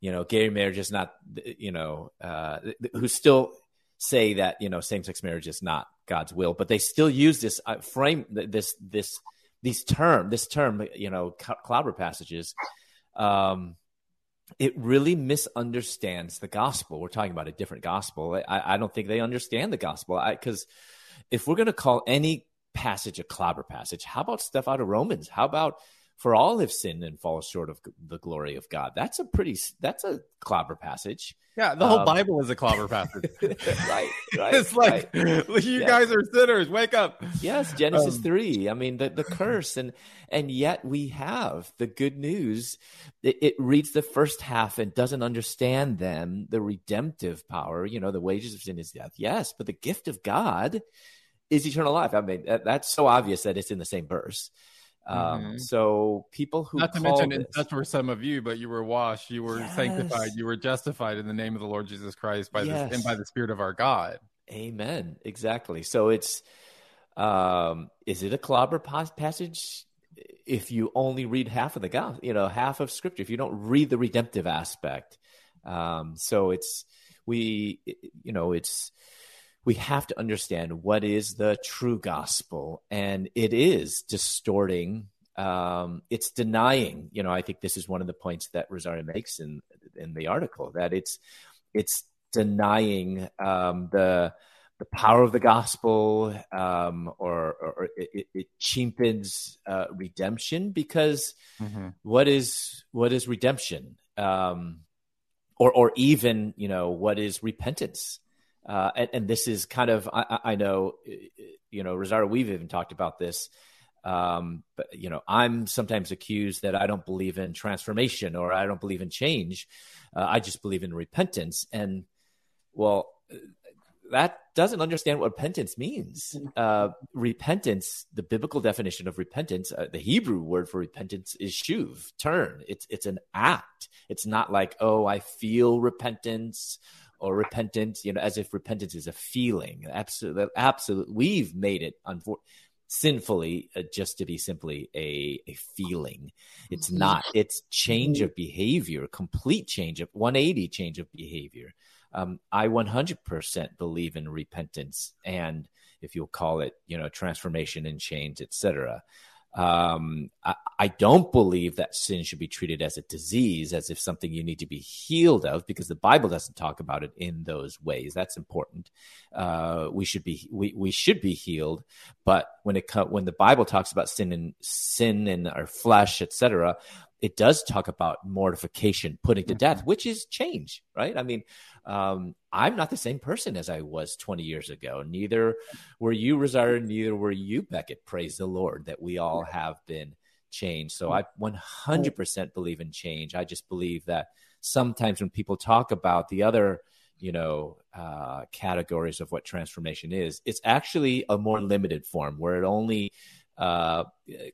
you know gay marriage is not you know uh, who still say that you know same sex marriage is not God's will, but they still use this uh, frame this this these term this term you know clobber passages um, it really misunderstands the gospel. We're talking about a different gospel. I, I don't think they understand the gospel because if we're going to call any passage a clobber passage, how about stuff out of Romans? How about for all have sinned and fall short of the glory of God? That's a pretty that's a clobber passage. Yeah, the whole um, Bible is a clobber passage. right, right. It's like right. you guys are sinners. Wake up. Yes, Genesis um, three. I mean, the the curse, and and yet we have the good news. It, it, reads the first half and doesn't understand then the redemptive power. You know, the wages of sin is death. Yes, but the gift of God is eternal life. I mean, that, that's so obvious that it's in the same verse. Um, mm-hmm. So people who not to mention this, such were some of you, but you were washed, you were yes. sanctified, you were justified in the name of the Lord Jesus Christ by yes. the and by the Spirit of our God. Amen. Exactly. So it's um, is it a clobber passage? If you only read half of the gospel, you know, half of Scripture, if you don't read the redemptive aspect, um, so it's we, you know, it's we have to understand what is the true gospel and it is distorting um, it's denying. You know i think this is one of the points that rosaria makes in in the article that it's it's denying um, the the power of the gospel um, or, or it, it, cheapens uh, redemption because mm-hmm. what is what is redemption? Um, or or even you know what is repentance uh, and, and, this is kind of I, I, know you know Rosaria we've even talked about this. Um, but you know I'm sometimes accused that I don't believe in transformation or I don't believe in change. Uh, I just believe in repentance. And well that doesn't understand what repentance means. Uh, repentance the biblical definition of repentance uh, the Hebrew word for repentance is shuv turn. It's it's an act. It's not like oh I feel repentance or repentance, you know, as if repentance is a feeling. Absolutely, absolutely. We've made it unfor- sinfully uh, just to be simply a, a feeling. It's mm-hmm. not. It's change mm-hmm. of behavior, complete change of 180 change of behavior. Um, I 100% believe in repentance and if you'll call it, you know, transformation and change, etc. Um, I, I, don't believe that sin should be treated as a disease, as if something you need to be healed of, because the Bible doesn't talk about it in those ways. That's important. Uh, we should be we, we should be healed, but when it when the Bible talks about sin and sin in our flesh, etc., it does talk about mortification, putting to death, mm-hmm. which is change, right? I mean, um, I'm not the same person as I was 20 years ago. Neither were you, Rosaria. Neither were you, Becket. Praise the Lord that we all have been changed. So I 100% believe in change. I just believe that sometimes when people talk about the other, you know, uh, categories of what transformation is, it's actually a more limited form where it only uh,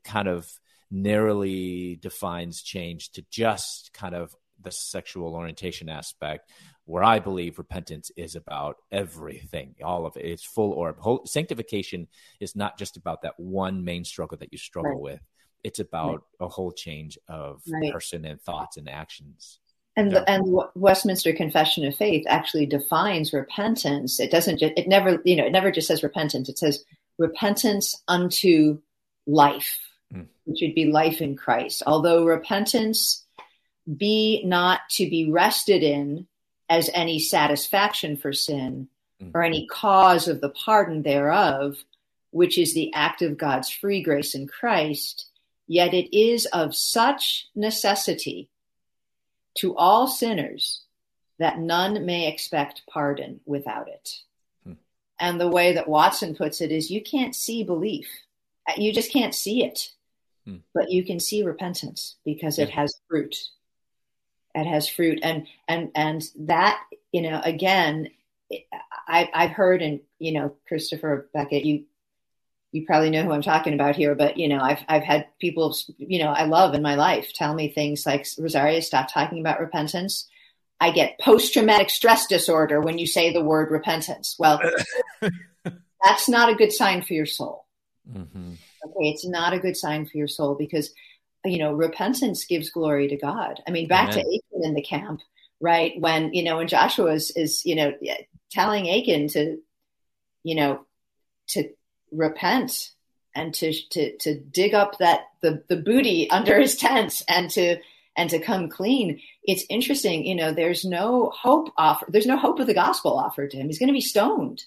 kind of narrowly defines change to just kind of the sexual orientation aspect where I believe repentance is about everything, all of it. It's full orb. Whole, sanctification is not just about that one main struggle that you struggle right. with. It's about right. a whole change of right. person and thoughts and actions. And yeah. the, and Westminster Confession of Faith actually defines repentance. It doesn't. Just, it never. You know. It never just says repentance. It says repentance unto life, mm. which would be life in Christ. Although repentance be not to be rested in as any satisfaction for sin mm-hmm. or any cause of the pardon thereof, which is the act of God's free grace in Christ, yet it is of such necessity to all sinners that none may expect pardon without it. Hmm. And the way that Watson puts it is you can't see belief. You just can't see it. Hmm. But you can see repentance because yeah. it has fruit it has fruit and and and that you know again I, I've heard and you know Christopher Becket you you probably know who I'm talking about here, but you know, I've I've had people, you know, I love in my life tell me things like Rosaria, stop talking about repentance. I get post traumatic stress disorder when you say the word repentance. Well, that's not a good sign for your soul. Mm-hmm. Okay, it's not a good sign for your soul because you know repentance gives glory to God. I mean, back Amen. to Achan in the camp, right? When you know when Joshua is, is you know telling Achan to you know to repent and to to to dig up that the the booty under his tents and to and to come clean. It's interesting, you know. There's no hope offered. There's no hope of the gospel offered to him. He's going to be stoned.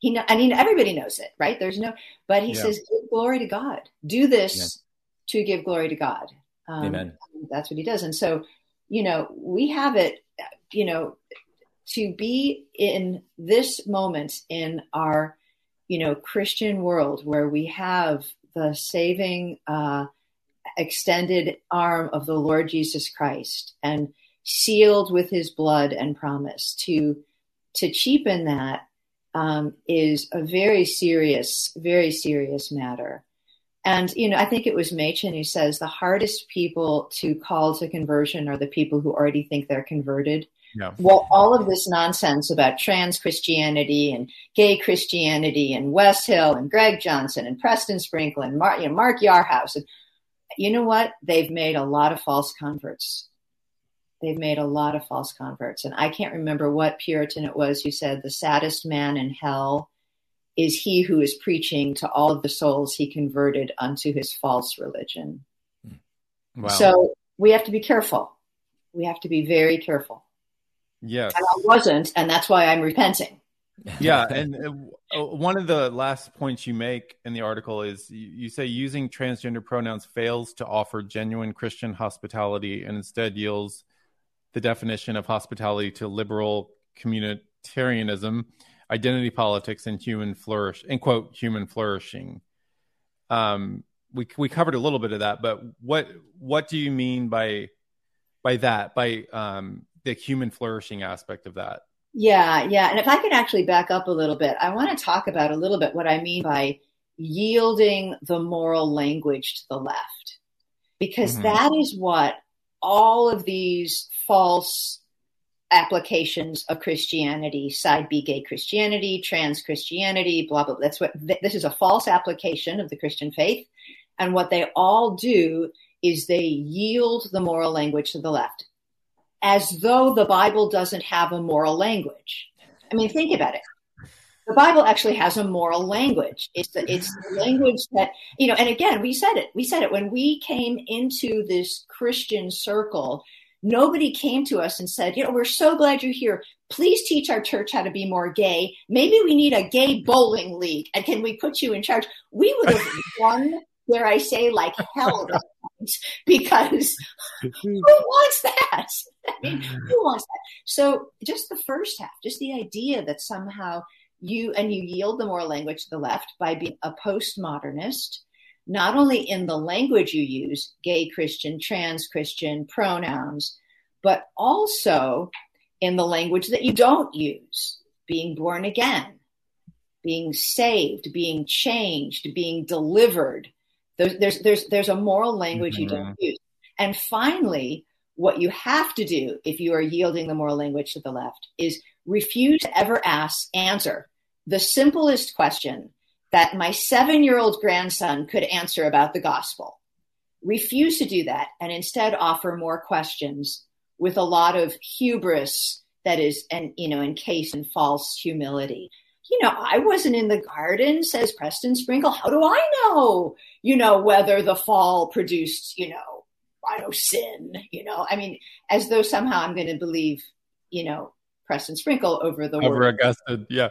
He, know, I mean, everybody knows it, right? There's no, but he yeah. says, "Give glory to God. Do this. To give glory to God." Um, Amen. That's what he does, and so, you know, we have it, you know, to be in this moment in our you know, Christian world where we have the saving uh, extended arm of the Lord Jesus Christ and sealed with His blood and promise to to cheapen that um, is a very serious, very serious matter. And you know, I think it was Machen who says the hardest people to call to conversion are the people who already think they're converted yeah. Well, all of this nonsense about trans Christianity and gay Christianity and Wes Hill and Greg Johnson and Preston Sprinkle and Mark, you know, Mark Yarhouse. And you know what? They've made a lot of false converts. They've made a lot of false converts. And I can't remember what Puritan it was who said the saddest man in hell is he who is preaching to all of the souls he converted unto his false religion. Wow. So we have to be careful. We have to be very careful. Yes. And I wasn't, and that's why I'm repenting. Yeah, and uh, one of the last points you make in the article is you say using transgender pronouns fails to offer genuine Christian hospitality and instead yields the definition of hospitality to liberal communitarianism, identity politics, and human flourish, and quote human flourishing. Um, we we covered a little bit of that, but what what do you mean by by that? By um, the human flourishing aspect of that. Yeah, yeah. And if I could actually back up a little bit, I want to talk about a little bit what I mean by yielding the moral language to the left, because mm-hmm. that is what all of these false applications of Christianity, side B gay Christianity, trans Christianity, blah, blah, blah. That's what this is a false application of the Christian faith. And what they all do is they yield the moral language to the left as though the Bible doesn't have a moral language. I mean, think about it. The Bible actually has a moral language. It's the, it's the language that, you know, and again, we said it. We said it when we came into this Christian circle. Nobody came to us and said, you know, we're so glad you're here. Please teach our church how to be more gay. Maybe we need a gay bowling league. And can we put you in charge? We would have won where I say like hell because who wants that? I mean, who wants that? So just the first half, just the idea that somehow you and you yield the moral language to the left by being a postmodernist, not only in the language you use, gay Christian, trans Christian, pronouns, but also in the language that you don't use, being born again, being saved, being changed, being delivered, there's there's there's, there's a moral language mm-hmm. you don't use. And finally, what you have to do if you are yielding the moral language to the left is refuse to ever ask answer the simplest question that my seven year old grandson could answer about the gospel. Refuse to do that and instead offer more questions with a lot of hubris that is and you know encased in false humility you know, I wasn't in the garden, says Preston Sprinkle. How do I know, you know, whether the fall produced, you know, I know, sin, you know, I mean, as though somehow I'm going to believe, you know, Preston Sprinkle over the over word. Augustine, yeah.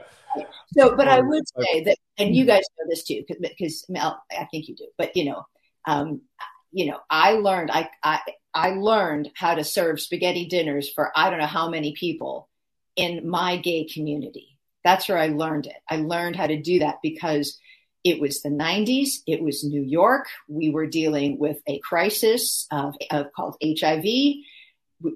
So, but I would say that, and you guys know this too, because Mel, I think you do, but you know, um, you know, I learned, I, I, I learned how to serve spaghetti dinners for I don't know how many people in my gay community that's where I learned it. I learned how to do that because it was the 90s. It was New York. We were dealing with a crisis of, of, called HIV.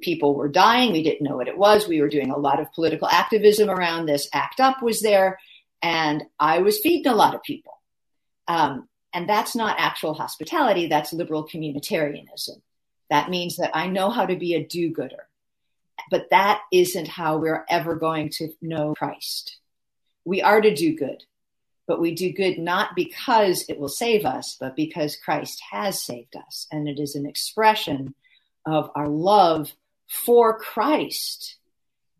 People were dying. We didn't know what it was. We were doing a lot of political activism around this. ACT UP was there, and I was feeding a lot of people. Um, and that's not actual hospitality. That's liberal communitarianism. That means that I know how to be a do-gooder. but that isn't how we're ever going to know Christ. We are to do good, but we do good not because it will save us, but because Christ has saved us. And it is an expression of our love for Christ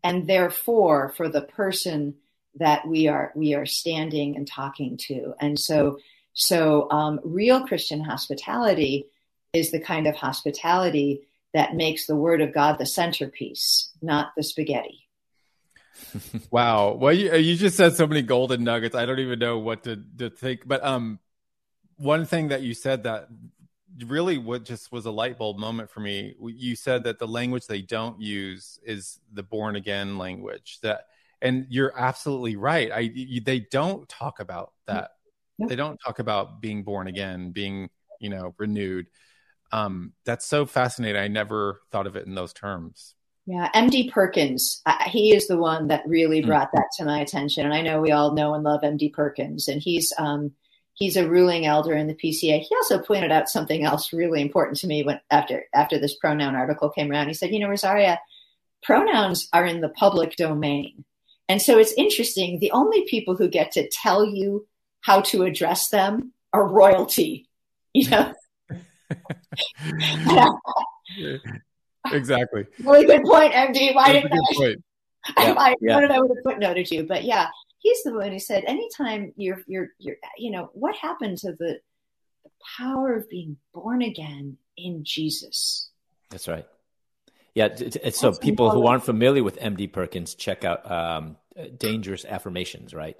and therefore for the person that we are we are standing and talking to. And so so um, real Christian hospitality is the kind of hospitality that makes the word of God the centerpiece, not the spaghetti. wow. Well, you, you just said so many golden nuggets. I don't even know what to, to think. But um, one thing that you said that really what just was a light bulb moment for me. You said that the language they don't use is the born again language. That, and you're absolutely right. I you, they don't talk about that. Yep. They don't talk about being born again, being you know renewed um, that's so fascinating. I never thought of it in those terms. Yeah, MD Perkins, uh, he is the one that really hmm. brought that to my attention. And I know we all know and love MD Perkins, and he's um, he's a ruling elder in the PCA. He also pointed out something else really important to me when after after this pronoun article came around. He said, "You know, Rosaria, pronouns are in the public domain, and so it's interesting. The only people who get to tell you how to address them are royalty. You know." exactly. Really good point, MD. Why didn't I? Point. Yeah, I, yeah. I would have footnoted you, but yeah, he's the one who said, anytime you're, you're, you're, you know, what happened to the, the power of being born again in Jesus? That's right. Yeah. It's, it's so people who aren't familiar with MD Perkins, check out um, Dangerous Affirmations, right?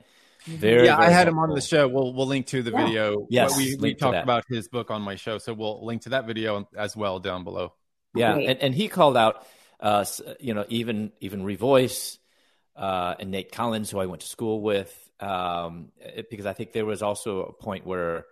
Very, yeah, very I had helpful. him on the show. We'll we'll link to the yeah. video. Yes, we, we talked about his book on my show, so we'll link to that video as well down below. Yeah, and, and he called out, uh, you know, even even Revoice uh, and Nate Collins, who I went to school with, um, it, because I think there was also a point where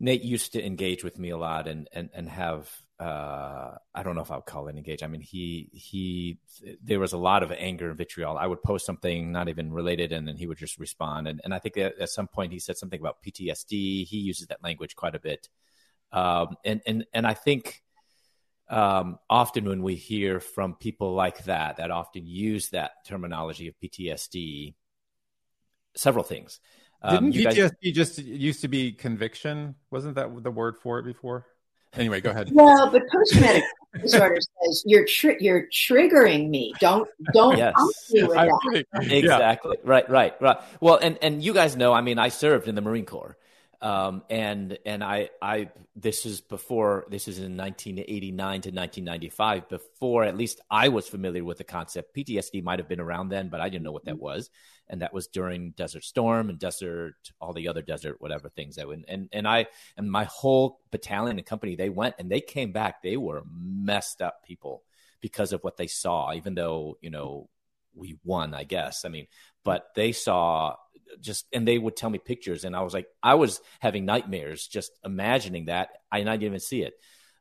Nate used to engage with me a lot and and and have uh, I don't know if I would call it engage. I mean, he he there was a lot of anger and vitriol. I would post something not even related, and then he would just respond. And and I think at, at some point he said something about PTSD. He uses that language quite a bit. Um, and and and I think um, often when we hear from people like that, that often use that terminology of PTSD, several things. Um, Didn't PTSD guys... just used to be conviction? Wasn't that the word for it before? Anyway, go ahead. Well, but post traumatic disorder says you're tri- you're triggering me. Don't don't yes. me with that. Exactly. Yeah. Right. Right. Right. Well, and and you guys know. I mean, I served in the Marine Corps. Um, and and I I this is before this is in 1989 to 1995 before at least I was familiar with the concept. PTSD might have been around then, but I didn't know what that mm-hmm. was. And that was during Desert Storm and Desert all the other desert whatever things that went and and I and my whole battalion and company they went and they came back. They were messed up people because of what they saw. Even though you know we won, I guess. I mean, but they saw just and they would tell me pictures and i was like i was having nightmares just imagining that i didn't even see it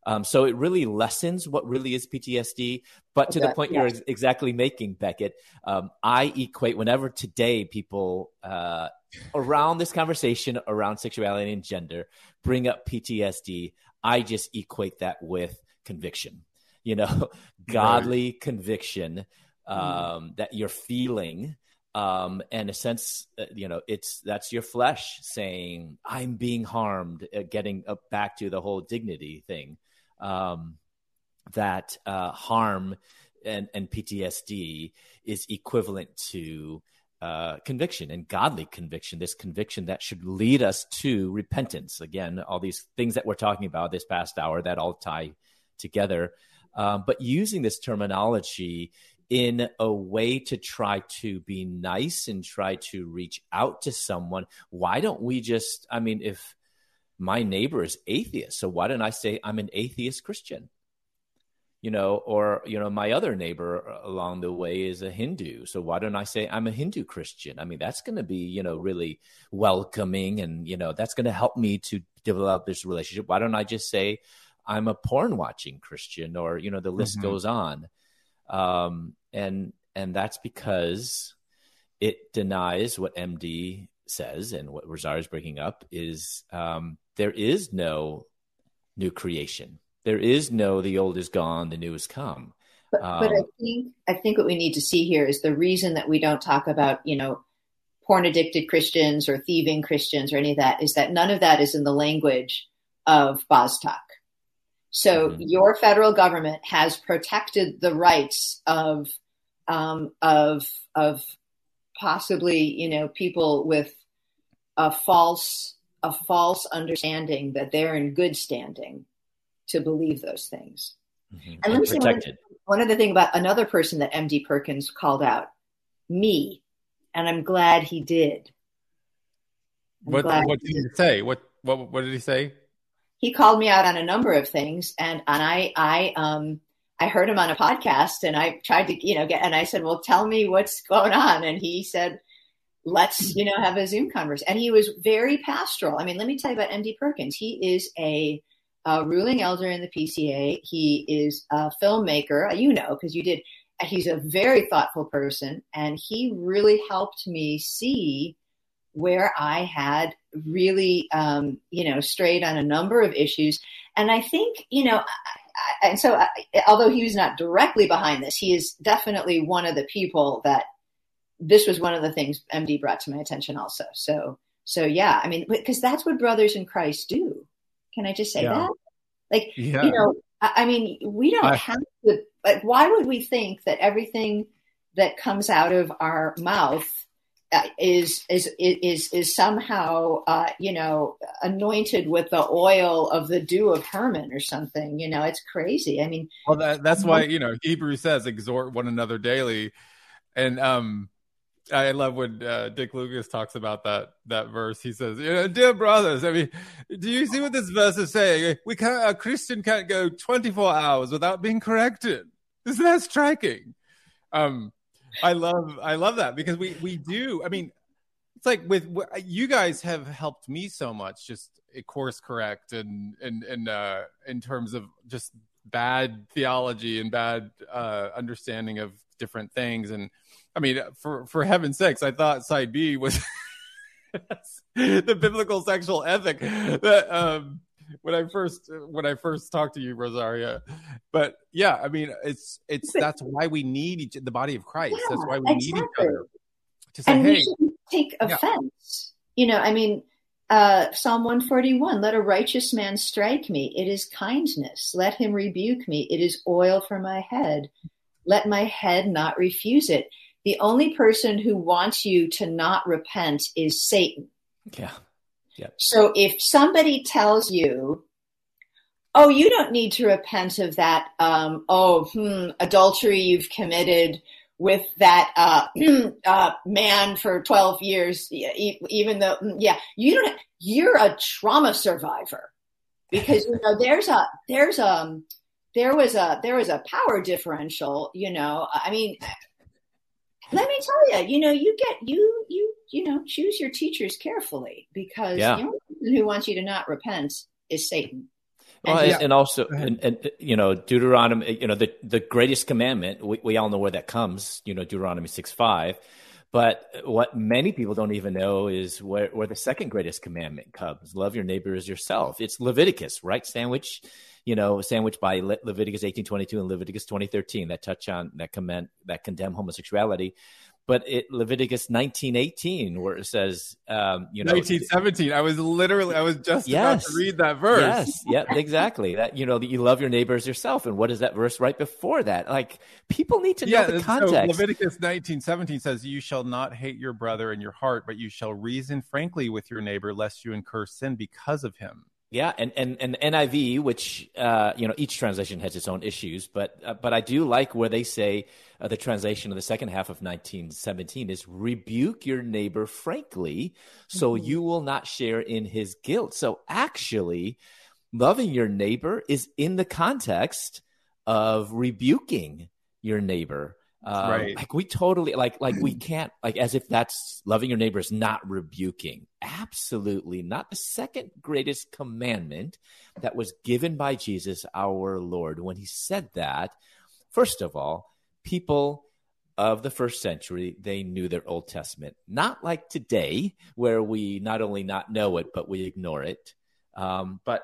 um, so it really lessens what really is ptsd but to okay. the point you're exactly making becket um, i equate whenever today people uh, around this conversation around sexuality and gender bring up ptsd i just equate that with conviction you know godly right. conviction um, mm. that you're feeling um, and a sense, uh, you know, it's that's your flesh saying, "I'm being harmed," uh, getting back to the whole dignity thing. Um, that uh, harm and, and PTSD is equivalent to uh, conviction and godly conviction, this conviction that should lead us to repentance. Again, all these things that we're talking about this past hour that all tie together. Um, but using this terminology in a way to try to be nice and try to reach out to someone. Why don't we just, I mean, if my neighbor is atheist, so why don't I say I'm an atheist Christian? You know, or, you know, my other neighbor along the way is a Hindu. So why don't I say I'm a Hindu Christian? I mean, that's going to be, you know, really welcoming and, you know, that's going to help me to develop this relationship. Why don't I just say I'm a porn watching Christian or, you know, the list mm-hmm. goes on um, and and that's because it denies what MD says and what Rosaria is breaking up is um, there is no new creation. There is no the old is gone, the new has come. But, um, but I think I think what we need to see here is the reason that we don't talk about you know porn addicted Christians or thieving Christians or any of that is that none of that is in the language of Bostock. So mm-hmm. your federal government has protected the rights of um, of of possibly you know people with a false a false understanding that they're in good standing to believe those things. Mm-hmm. And let me say one, one other thing about another person that MD Perkins called out, me, and I'm glad he did. I'm what what did he say? What what what did he say? He called me out on a number of things, and and I I um I heard him on a podcast, and I tried to you know get and I said, well, tell me what's going on, and he said, let's you know have a Zoom conversation, and he was very pastoral. I mean, let me tell you about MD Perkins. He is a ruling elder in the PCA. He is a filmmaker, uh, you know, because you did. He's a very thoughtful person, and he really helped me see where I had really, um, you know, strayed on a number of issues. And I think, you know, I, and so I, although he was not directly behind this, he is definitely one of the people that this was one of the things MD brought to my attention also. So, so yeah, I mean, because that's what brothers in Christ do. Can I just say yeah. that? Like, yeah. you know, I, I, mean, we don't I, have to, like, why would we think that everything that comes out of our mouth is, is, is, is somehow, uh, you know, anointed with the oil of the dew of Hermon or something, you know, it's crazy. I mean, well, that, that's why, you know, Hebrews says exhort one another daily. And, um, I love when uh, Dick Lucas talks about that that verse. He says, you know, "Dear brothers, I mean, do you see what this verse is saying? We can't, a Christian can't go 24 hours without being corrected. Isn't that striking?" Um, I love I love that because we we do. I mean, it's like with you guys have helped me so much, just course correct and and and uh, in terms of just bad theology and bad uh, understanding of different things and I mean, for for heaven's sakes, I thought side B was the biblical sexual ethic that um, when I first when I first talked to you, Rosaria. But yeah, I mean, it's it's that's why we need each the body of Christ. Yeah, that's why we exactly. need each other to say, and hey, take offense. Yeah. You know, I mean. Uh, Psalm 141, let a righteous man strike me. It is kindness. Let him rebuke me. It is oil for my head. Let my head not refuse it the only person who wants you to not repent is Satan. Yeah. Yeah. So if somebody tells you, oh, you don't need to repent of that, um, oh, hmm, adultery you've committed with that uh, uh, man for 12 years, even though, hmm, yeah, you don't, you're a trauma survivor because, you know, there's a, there's a, um, there was a, there was a power differential, you know, I mean, let me tell you, you know, you get you you you know choose your teachers carefully because yeah. the only person who wants you to not repent is Satan. Well, and, and also, and, and, you know, Deuteronomy, you know, the the greatest commandment. We, we all know where that comes. You know, Deuteronomy six five. But what many people don't even know is where, where the second greatest commandment comes: love your neighbor as yourself. It's Leviticus, right? Sandwich you know, sandwiched by Le- Leviticus 18:22 and Leviticus 20:13 that touch on that comment that condemn homosexuality. But it Leviticus 19:18 where it says, um, you know, 1917. I was literally, I was just yes, about to read that verse. Yes, yeah, exactly. That you know, that you love your neighbors yourself. And what is that verse right before that? Like people need to yeah, know the context. So Leviticus 19:17 says, "You shall not hate your brother in your heart, but you shall reason frankly with your neighbor, lest you incur sin because of him." Yeah, and and and NIV, which uh, you know each translation has its own issues, but uh, but I do like where they say uh, the translation of the second half of 1917 is rebuke your neighbor frankly, so mm-hmm. you will not share in his guilt. So actually, loving your neighbor is in the context of rebuking your neighbor. Um, right. Like we totally like like we can't like as if that's loving your neighbor is not rebuking. Absolutely not. The second greatest commandment that was given by Jesus our Lord when he said that, first of all, people of the first century they knew their Old Testament, not like today where we not only not know it but we ignore it. Um, but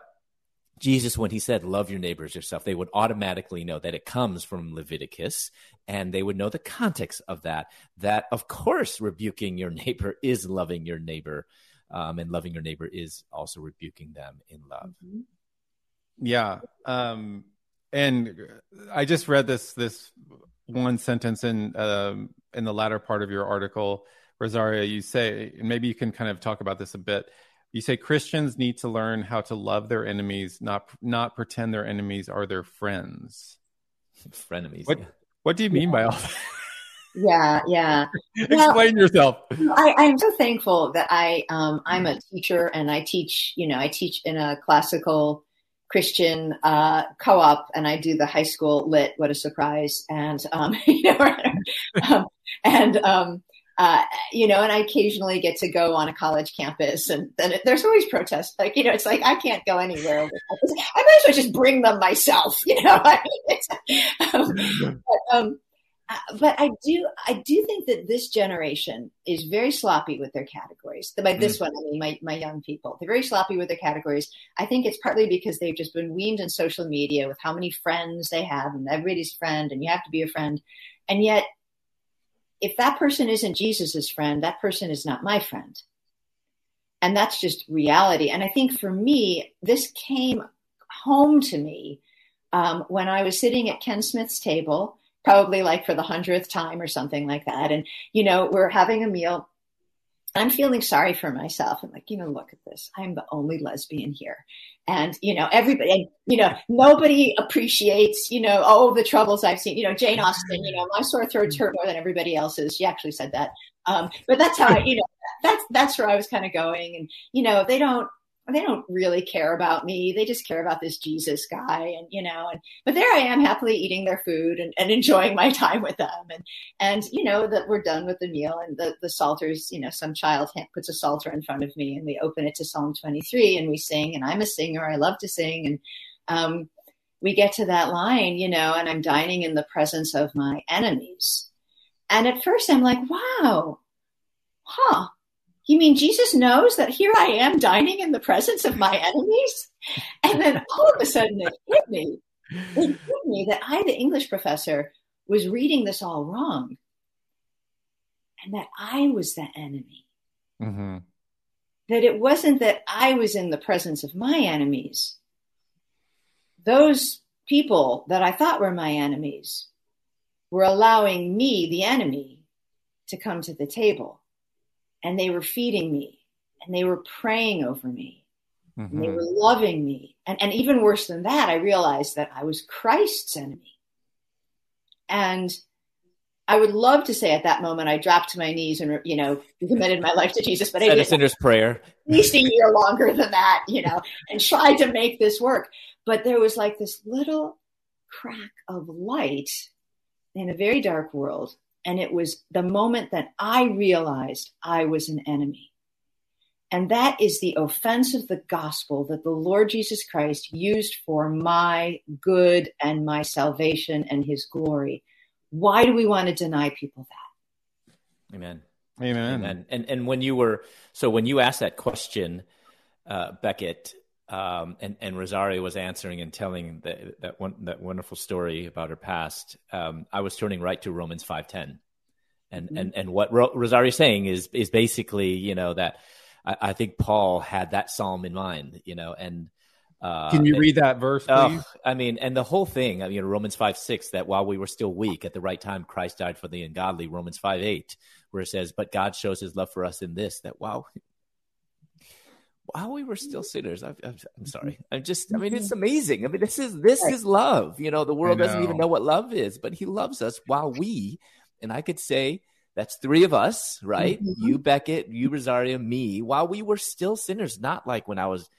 Jesus, when he said, love your neighbors yourself, they would automatically know that it comes from Leviticus and they would know the context of that. That, of course, rebuking your neighbor is loving your neighbor, um, and loving your neighbor is also rebuking them in love. Mm-hmm. Yeah. Um, and I just read this, this one sentence in, um, in the latter part of your article, Rosaria, you say, and maybe you can kind of talk about this a bit you say Christians need to learn how to love their enemies, not not pretend their enemies are their friends. Frenemies. What, yeah. what do you mean yeah. by all that? Yeah, yeah. Explain well, yourself. I, I'm so thankful that I um, I'm a teacher and I teach. You know, I teach in a classical Christian uh, co-op, and I do the high school lit. What a surprise! And um, you know, um, and um, uh, you know, and I occasionally get to go on a college campus, and then it, there's always protests. Like, you know, it's like I can't go anywhere. I might as well just bring them myself. You know, I mean, um, but, um, uh, but I do, I do think that this generation is very sloppy with their categories. By this mm. one, I mean my my young people. They're very sloppy with their categories. I think it's partly because they've just been weaned in social media with how many friends they have, and everybody's friend, and you have to be a friend, and yet if that person isn't Jesus's friend, that person is not my friend. And that's just reality. And I think for me, this came home to me um, when I was sitting at Ken Smith's table, probably like for the hundredth time or something like that. And, you know, we're having a meal I'm feeling sorry for myself. I'm like, you know, look at this. I'm the only lesbian here. And, you know, everybody, you know, nobody appreciates, you know, all the troubles I've seen. You know, Jane Austen, you know, my sore throats hurt more than everybody else's. She actually said that. Um, but that's how I, you know, that's, that's where I was kind of going. And, you know, they don't, they don't really care about me. They just care about this Jesus guy. And, you know, and, but there I am happily eating their food and, and enjoying my time with them. And, and, you know, that we're done with the meal and the, the Psalters, you know, some child puts a Psalter in front of me and we open it to Psalm 23 and we sing and I'm a singer. I love to sing. And, um, we get to that line, you know, and I'm dining in the presence of my enemies. And at first I'm like, wow, huh, you mean Jesus knows that here I am dining in the presence of my enemies? And then all of a sudden it hit me. It hit me that I, the English professor, was reading this all wrong. And that I was the enemy. Mm-hmm. That it wasn't that I was in the presence of my enemies. Those people that I thought were my enemies were allowing me, the enemy, to come to the table and they were feeding me and they were praying over me mm-hmm. and they mm-hmm. were loving me and, and even worse than that i realized that i was christ's enemy and i would love to say at that moment i dropped to my knees and you know committed my life to jesus but I did a sinner's prayer at least a year longer than that you know and tried to make this work but there was like this little crack of light in a very dark world and it was the moment that I realized I was an enemy. And that is the offense of the gospel that the Lord Jesus Christ used for my good and my salvation and his glory. Why do we want to deny people that? Amen. Amen. Amen. And and when you were so when you asked that question, uh, Becket, um, and and Rosaria was answering and telling that that one that wonderful story about her past. Um, I was turning right to Romans five ten, and mm-hmm. and and what Ro- Rosaria is saying is is basically you know that I, I, think Paul had that psalm in mind, you know, and. Uh, Can you and, read that verse, please? Oh, I mean, and the whole thing. I mean, Romans five six. That while we were still weak, at the right time, Christ died for the ungodly. Romans five eight, where it says, "But God shows His love for us in this: that while while we were still sinners. I, am sorry. I'm just. I mean, it's mm-hmm. amazing. I mean, this is this is love. You know, the world doesn't even know what love is, but He loves us while we. And I could say that's three of us, right? Mm-hmm. You, Becket, you, Rosaria, me. While we were still sinners, not like when I was,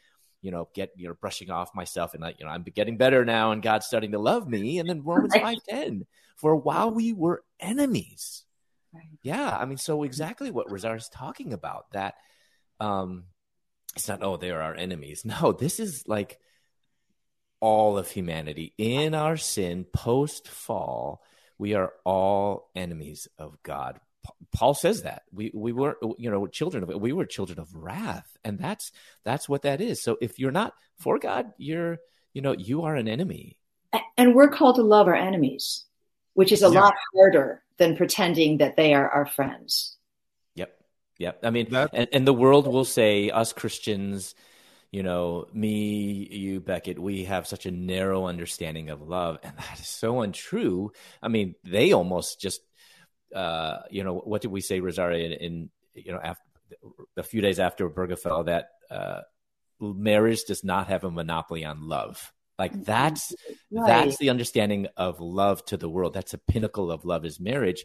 you know, get you know brushing off myself and like you know I'm getting better now, and God's starting to love me. And then Romans five ten. For while we were enemies. Right. Yeah, I mean, so exactly what Rosaria's talking about that. Um, it's not oh they're our enemies no this is like all of humanity in our sin post fall we are all enemies of god paul says that we we were you know children of we were children of wrath and that's that's what that is so if you're not for god you're you know, you are an enemy. And we're called to love our enemies, which is a yeah. lot harder than pretending that they are our friends. Yep. Yep. I mean, and, and the world will say, us Christians, you know, me, you, Becket, we have such a narrow understanding of love. And that is so untrue. I mean, they almost just, uh, you know, what did we say, Rosaria, in, in you know, after a few days after Obergefell, that uh, marriage does not have a monopoly on love. Like mm-hmm. that's right. that's the understanding of love to the world. That's a pinnacle of love is marriage.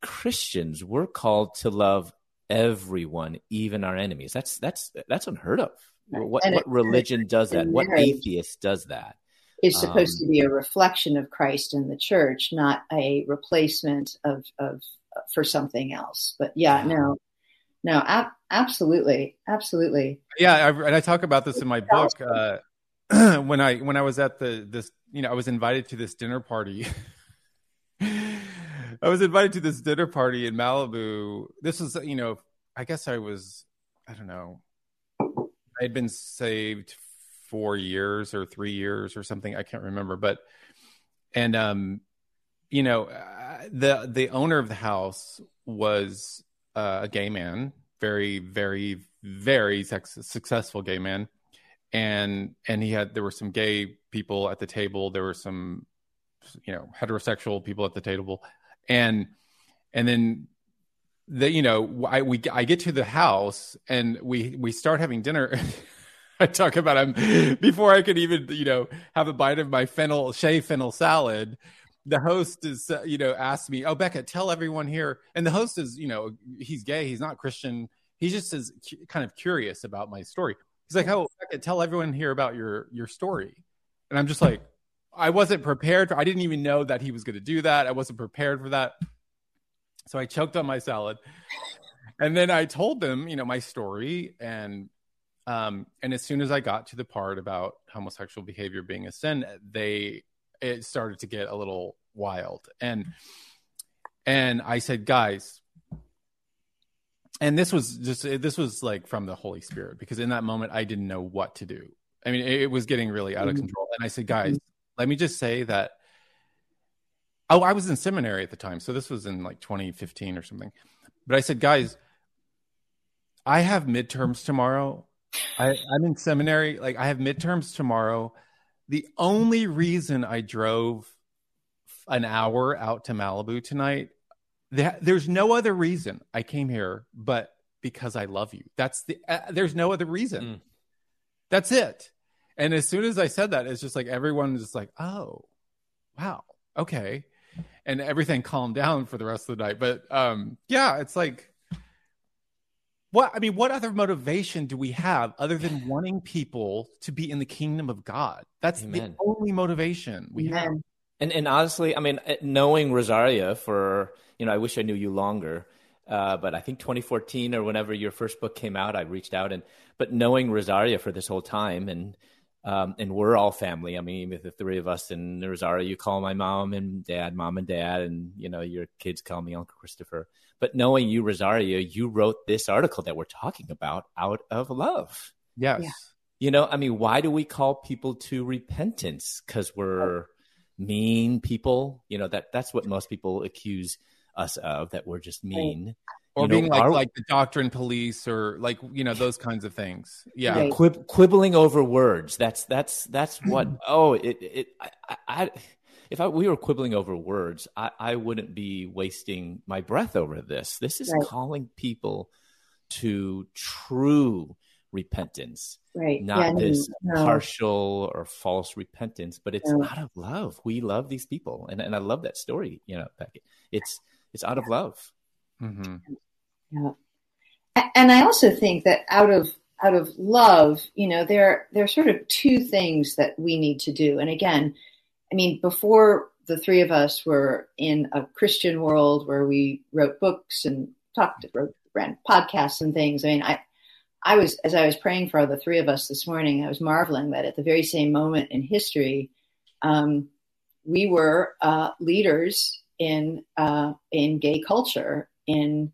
Christians, we're called to love everyone, even our enemies. That's that's that's unheard of. What, what religion does that? What atheist does that? Is supposed um, to be a reflection of Christ in the church, not a replacement of of for something else. But yeah, no, no, ab- absolutely, absolutely. Yeah, I, and I talk about this in my book. Uh, when I when I was at the this, you know, I was invited to this dinner party. I was invited to this dinner party in Malibu. This was, you know, I guess I was, I don't know, I had been saved four years or three years or something. I can't remember, but and um, you know, the the owner of the house was uh, a gay man, very, very, very sex- successful gay man, and and he had there were some gay people at the table. There were some, you know, heterosexual people at the table, and and then the you know I we I get to the house and we we start having dinner. I talk about him before I could even you know have a bite of my fennel shea fennel salad. The host is uh, you know asked me, "Oh Becca, tell everyone here." And the host is you know he's gay, he's not Christian. He just is kind of curious about my story. He's like, "Oh Becca, tell everyone here about your your story." And I'm just like, I wasn't prepared. For, I didn't even know that he was going to do that. I wasn't prepared for that. So I choked on my salad. And then I told them, you know, my story and um and as soon as I got to the part about homosexual behavior being a sin, they it started to get a little wild. And and I said, "Guys, and this was just this was like from the Holy Spirit because in that moment I didn't know what to do. I mean, it, was getting really out of mm-hmm. control. And I said, "Guys, let me just say that Oh, I was in seminary at the time. So this was in like 2015 or something. But I said, guys, I have midterms tomorrow. I, I'm in seminary. Like I have midterms tomorrow. The only reason I drove an hour out to Malibu tonight, that, there's no other reason I came here but because I love you. That's the, uh, there's no other reason. Mm. That's it. And as soon as I said that, it's just like everyone was just like, oh, wow, okay and everything calmed down for the rest of the night. But um, yeah, it's like what I mean, what other motivation do we have other than wanting people to be in the kingdom of God? That's Amen. the only motivation we Amen. have. And and honestly, I mean, knowing Rosaria for you know, I wish I knew you longer. Uh, but I think 2014 or whenever your first book came out, I reached out and but knowing Rosaria for this whole time and um, and we're all family. I mean, with the three of us and Rosaria, you call my mom and dad, mom and dad, and you know your kids call me Uncle Christopher. But knowing you, Rosaria, you wrote this article that we're talking about out of love. Yes. Yeah. You know, I mean, why do we call people to repentance? Because we're mean people. You know that that's what most people accuse us of. That we're just mean or you being know, like our, like the doctrine police or like you know those kinds of things yeah, yeah quib- quibbling over words that's that's that's what oh it it I, I if I, we were quibbling over words I, I wouldn't be wasting my breath over this this is right. calling people to true repentance right not yeah, this no. partial or false repentance but it's no. out of love we love these people and, and i love that story you know Becky. it's it's out of love mm-hmm. Yeah. And I also think that out of out of love, you know, there there are sort of two things that we need to do. And again, I mean, before the three of us were in a Christian world where we wrote books and talked, wrote, ran podcasts and things. I mean, I I was as I was praying for the three of us this morning, I was marveling that at the very same moment in history, um, we were uh, leaders in uh, in gay culture in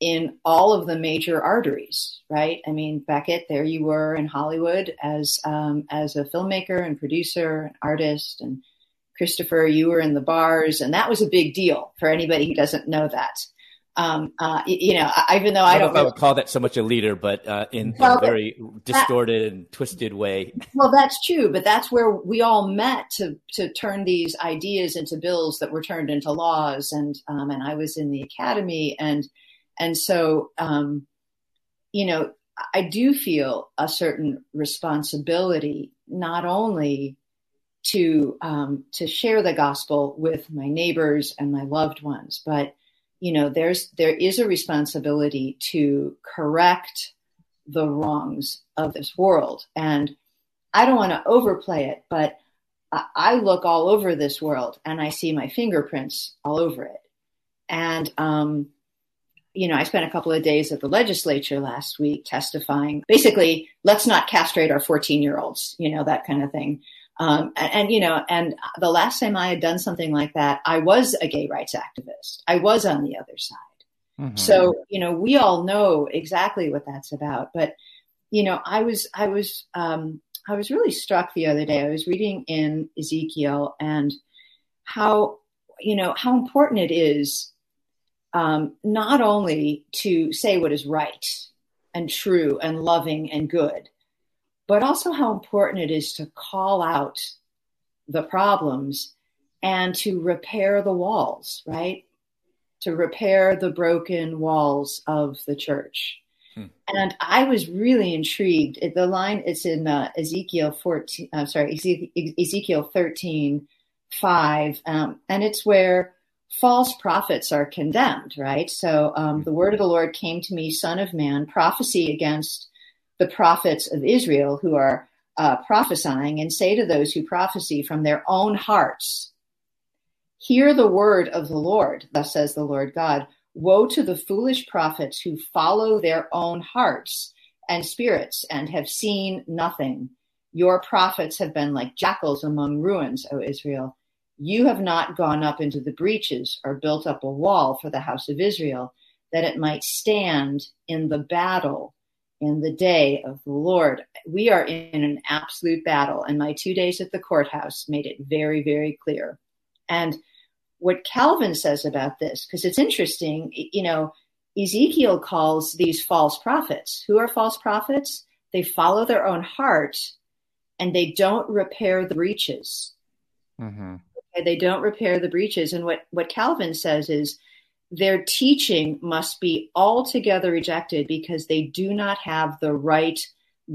in all of the major arteries, right? I mean, Becket, there you were in Hollywood as um, as a filmmaker and producer, and artist, and Christopher, you were in the bars, and that was a big deal for anybody who doesn't know that. Um, uh, you know, even though I, I don't, don't know if I would call that so much a leader, but uh, in, well, in, a very distorted that, and twisted way. Well, that's true, but that's where we all met to to turn these ideas into bills that were turned into laws, and um, and I was in the academy, and and so um, you know, I do feel a certain responsibility, not only to um, to share the gospel with my neighbors and my loved ones. But you know, there's there is a responsibility to correct the wrongs of this world, and I don't want to overplay it, but I look all over this world and I see my fingerprints all over it, and um, you know, I spent a couple of days at the legislature last week testifying. Basically, let's not castrate our 14 year olds, you know, that kind of thing. Um, and, and, you know, and the last time I had done something like that, I was a gay rights activist. I was on the other side. Mm-hmm. So, you know, we all know exactly what that's about. But, you know, I was, I was, um, I was really struck the other day. I was reading in Ezekiel and how, you know, how important it is um, not only to say what is right and true and loving and good, but also how important it is to call out the problems and to repair the walls, right? To repair the broken walls of the church. Hmm. And I was really intrigued. The line it's in uh, Ezekiel 14, uh, sorry, Ezekiel 13, 5, um, and it's where false prophets are condemned, right? So um, the word of the Lord came to me, son of man, prophecy against the prophets of Israel who are uh, prophesying and say to those who prophesy from their own hearts, Hear the word of the Lord, thus says the Lord God. Woe to the foolish prophets who follow their own hearts and spirits and have seen nothing. Your prophets have been like jackals among ruins, O Israel. You have not gone up into the breaches or built up a wall for the house of Israel, that it might stand in the battle in the day of the Lord. We are in an absolute battle, and my two days at the courthouse made it very, very clear. And what Calvin says about this, because it's interesting, you know, Ezekiel calls these false prophets. Who are false prophets? They follow their own heart and they don't repair the breaches. Mm-hmm. They don't repair the breaches. And what, what Calvin says is their teaching must be altogether rejected because they do not have the right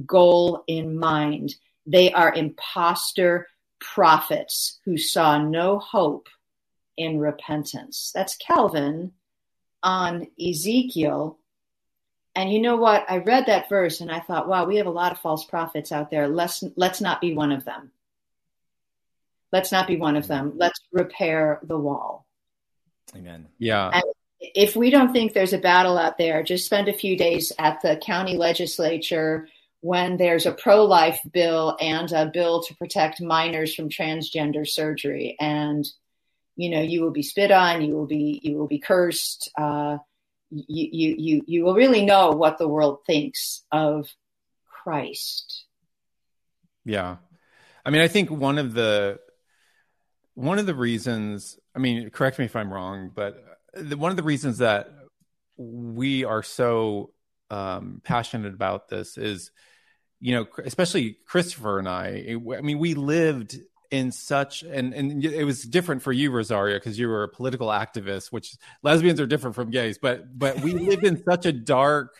goal in mind. They are impostor prophets who saw no hope in repentance. That's Calvin on Ezekiel. And you know what? I read that verse and I thought, wow, we have a lot of false prophets out there. Let's let's not be one of them. Let's not be one of them. Let's repair the wall. Amen. Yeah. And if we don't think there's a battle out there, just spend a few days at the county legislature when there's a pro life bill and a bill to protect minors from transgender surgery. And, you know, you will be spit on, you will be, you will be cursed. Uh, you, you, you, you will really know what the world thinks of Christ. Yeah. I mean, I think one of the, one of the reasons, I mean, correct me if I'm wrong, but the, one of the reasons that we are so um, passionate about this is, you know, especially Christopher and I. I mean, we lived in such and and it was different for you rosaria because you were a political activist which lesbians are different from gays but but we lived in such a dark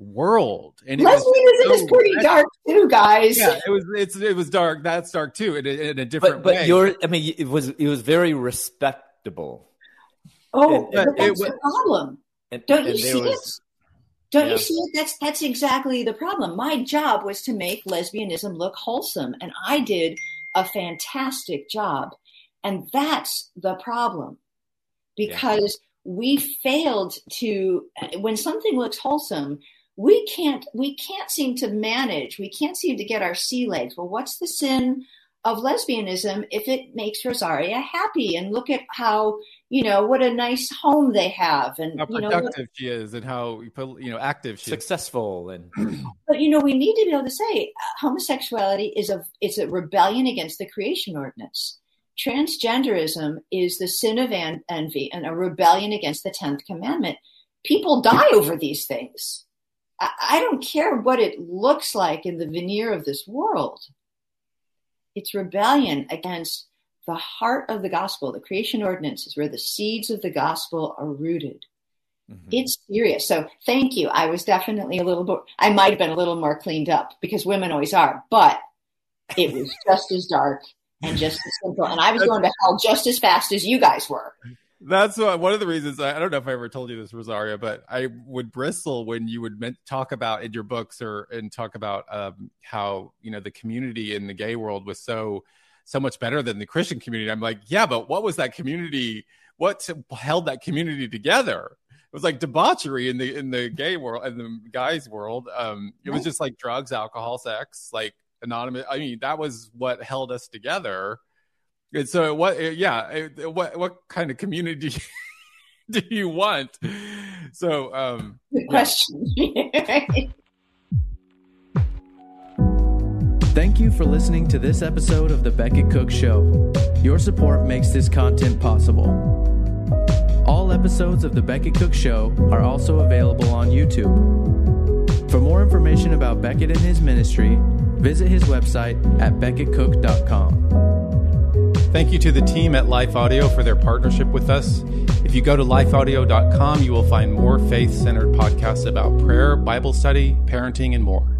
world and lesbianism so, is pretty dark too guys yeah it was it's it was dark that's dark too in, in a different but, but way you're i mean it was it was very respectable Oh, and, but that's it, the problem. And, Don't you see was, it? Don't yeah. you see it? That's that's exactly the problem. My job was to make lesbianism look wholesome, and I did a fantastic job. And that's the problem, because yeah. we failed to. When something looks wholesome, we can't we can't seem to manage. We can't seem to get our sea legs. Well, what's the sin of lesbianism if it makes Rosaria happy? And look at how you know what a nice home they have and how you know productive what, she is and how you know active she successful is. and but you know we need to be able to say uh, homosexuality is a it's a rebellion against the creation ordinance transgenderism is the sin of en- envy and a rebellion against the 10th commandment people die over these things I, don't care what it looks like in the veneer of this world it's rebellion against the heart of the gospel, the creation ordinance is where the seeds of the gospel are rooted. Mm-hmm. It's serious. So thank you. I was definitely a little more, I might have been a little more cleaned up because women always are, but it was just as dark and just as simple. And I was going to hell just as fast as you guys were. That's what, one of the reasons I, I, don't know if I ever told you this, Rosaria, but I would bristle when you would talk about in your books or and talk about um, how you know the community in the gay world was so so much better than the Christian community. I'm like, yeah, but what was that community? What held that community together? It was like debauchery in the in the gay world and the guys world. Um, it was just like drugs, alcohol, sex, like anonymous. I mean, that was what held us together and so what? Yeah, what what kind of community do you want? So, um, good question. Thank you for listening to this episode of the Becket Cook Show. Your support makes this content possible. All episodes of the Becket Cook Show are also available on YouTube. For more information about Becket and his ministry, visit his website at becketcook.com. Thank you to the team at Life Audio for their partnership with us. If you go to lifeaudio.com, you will find more faith centered podcasts about prayer, Bible study, parenting, and more.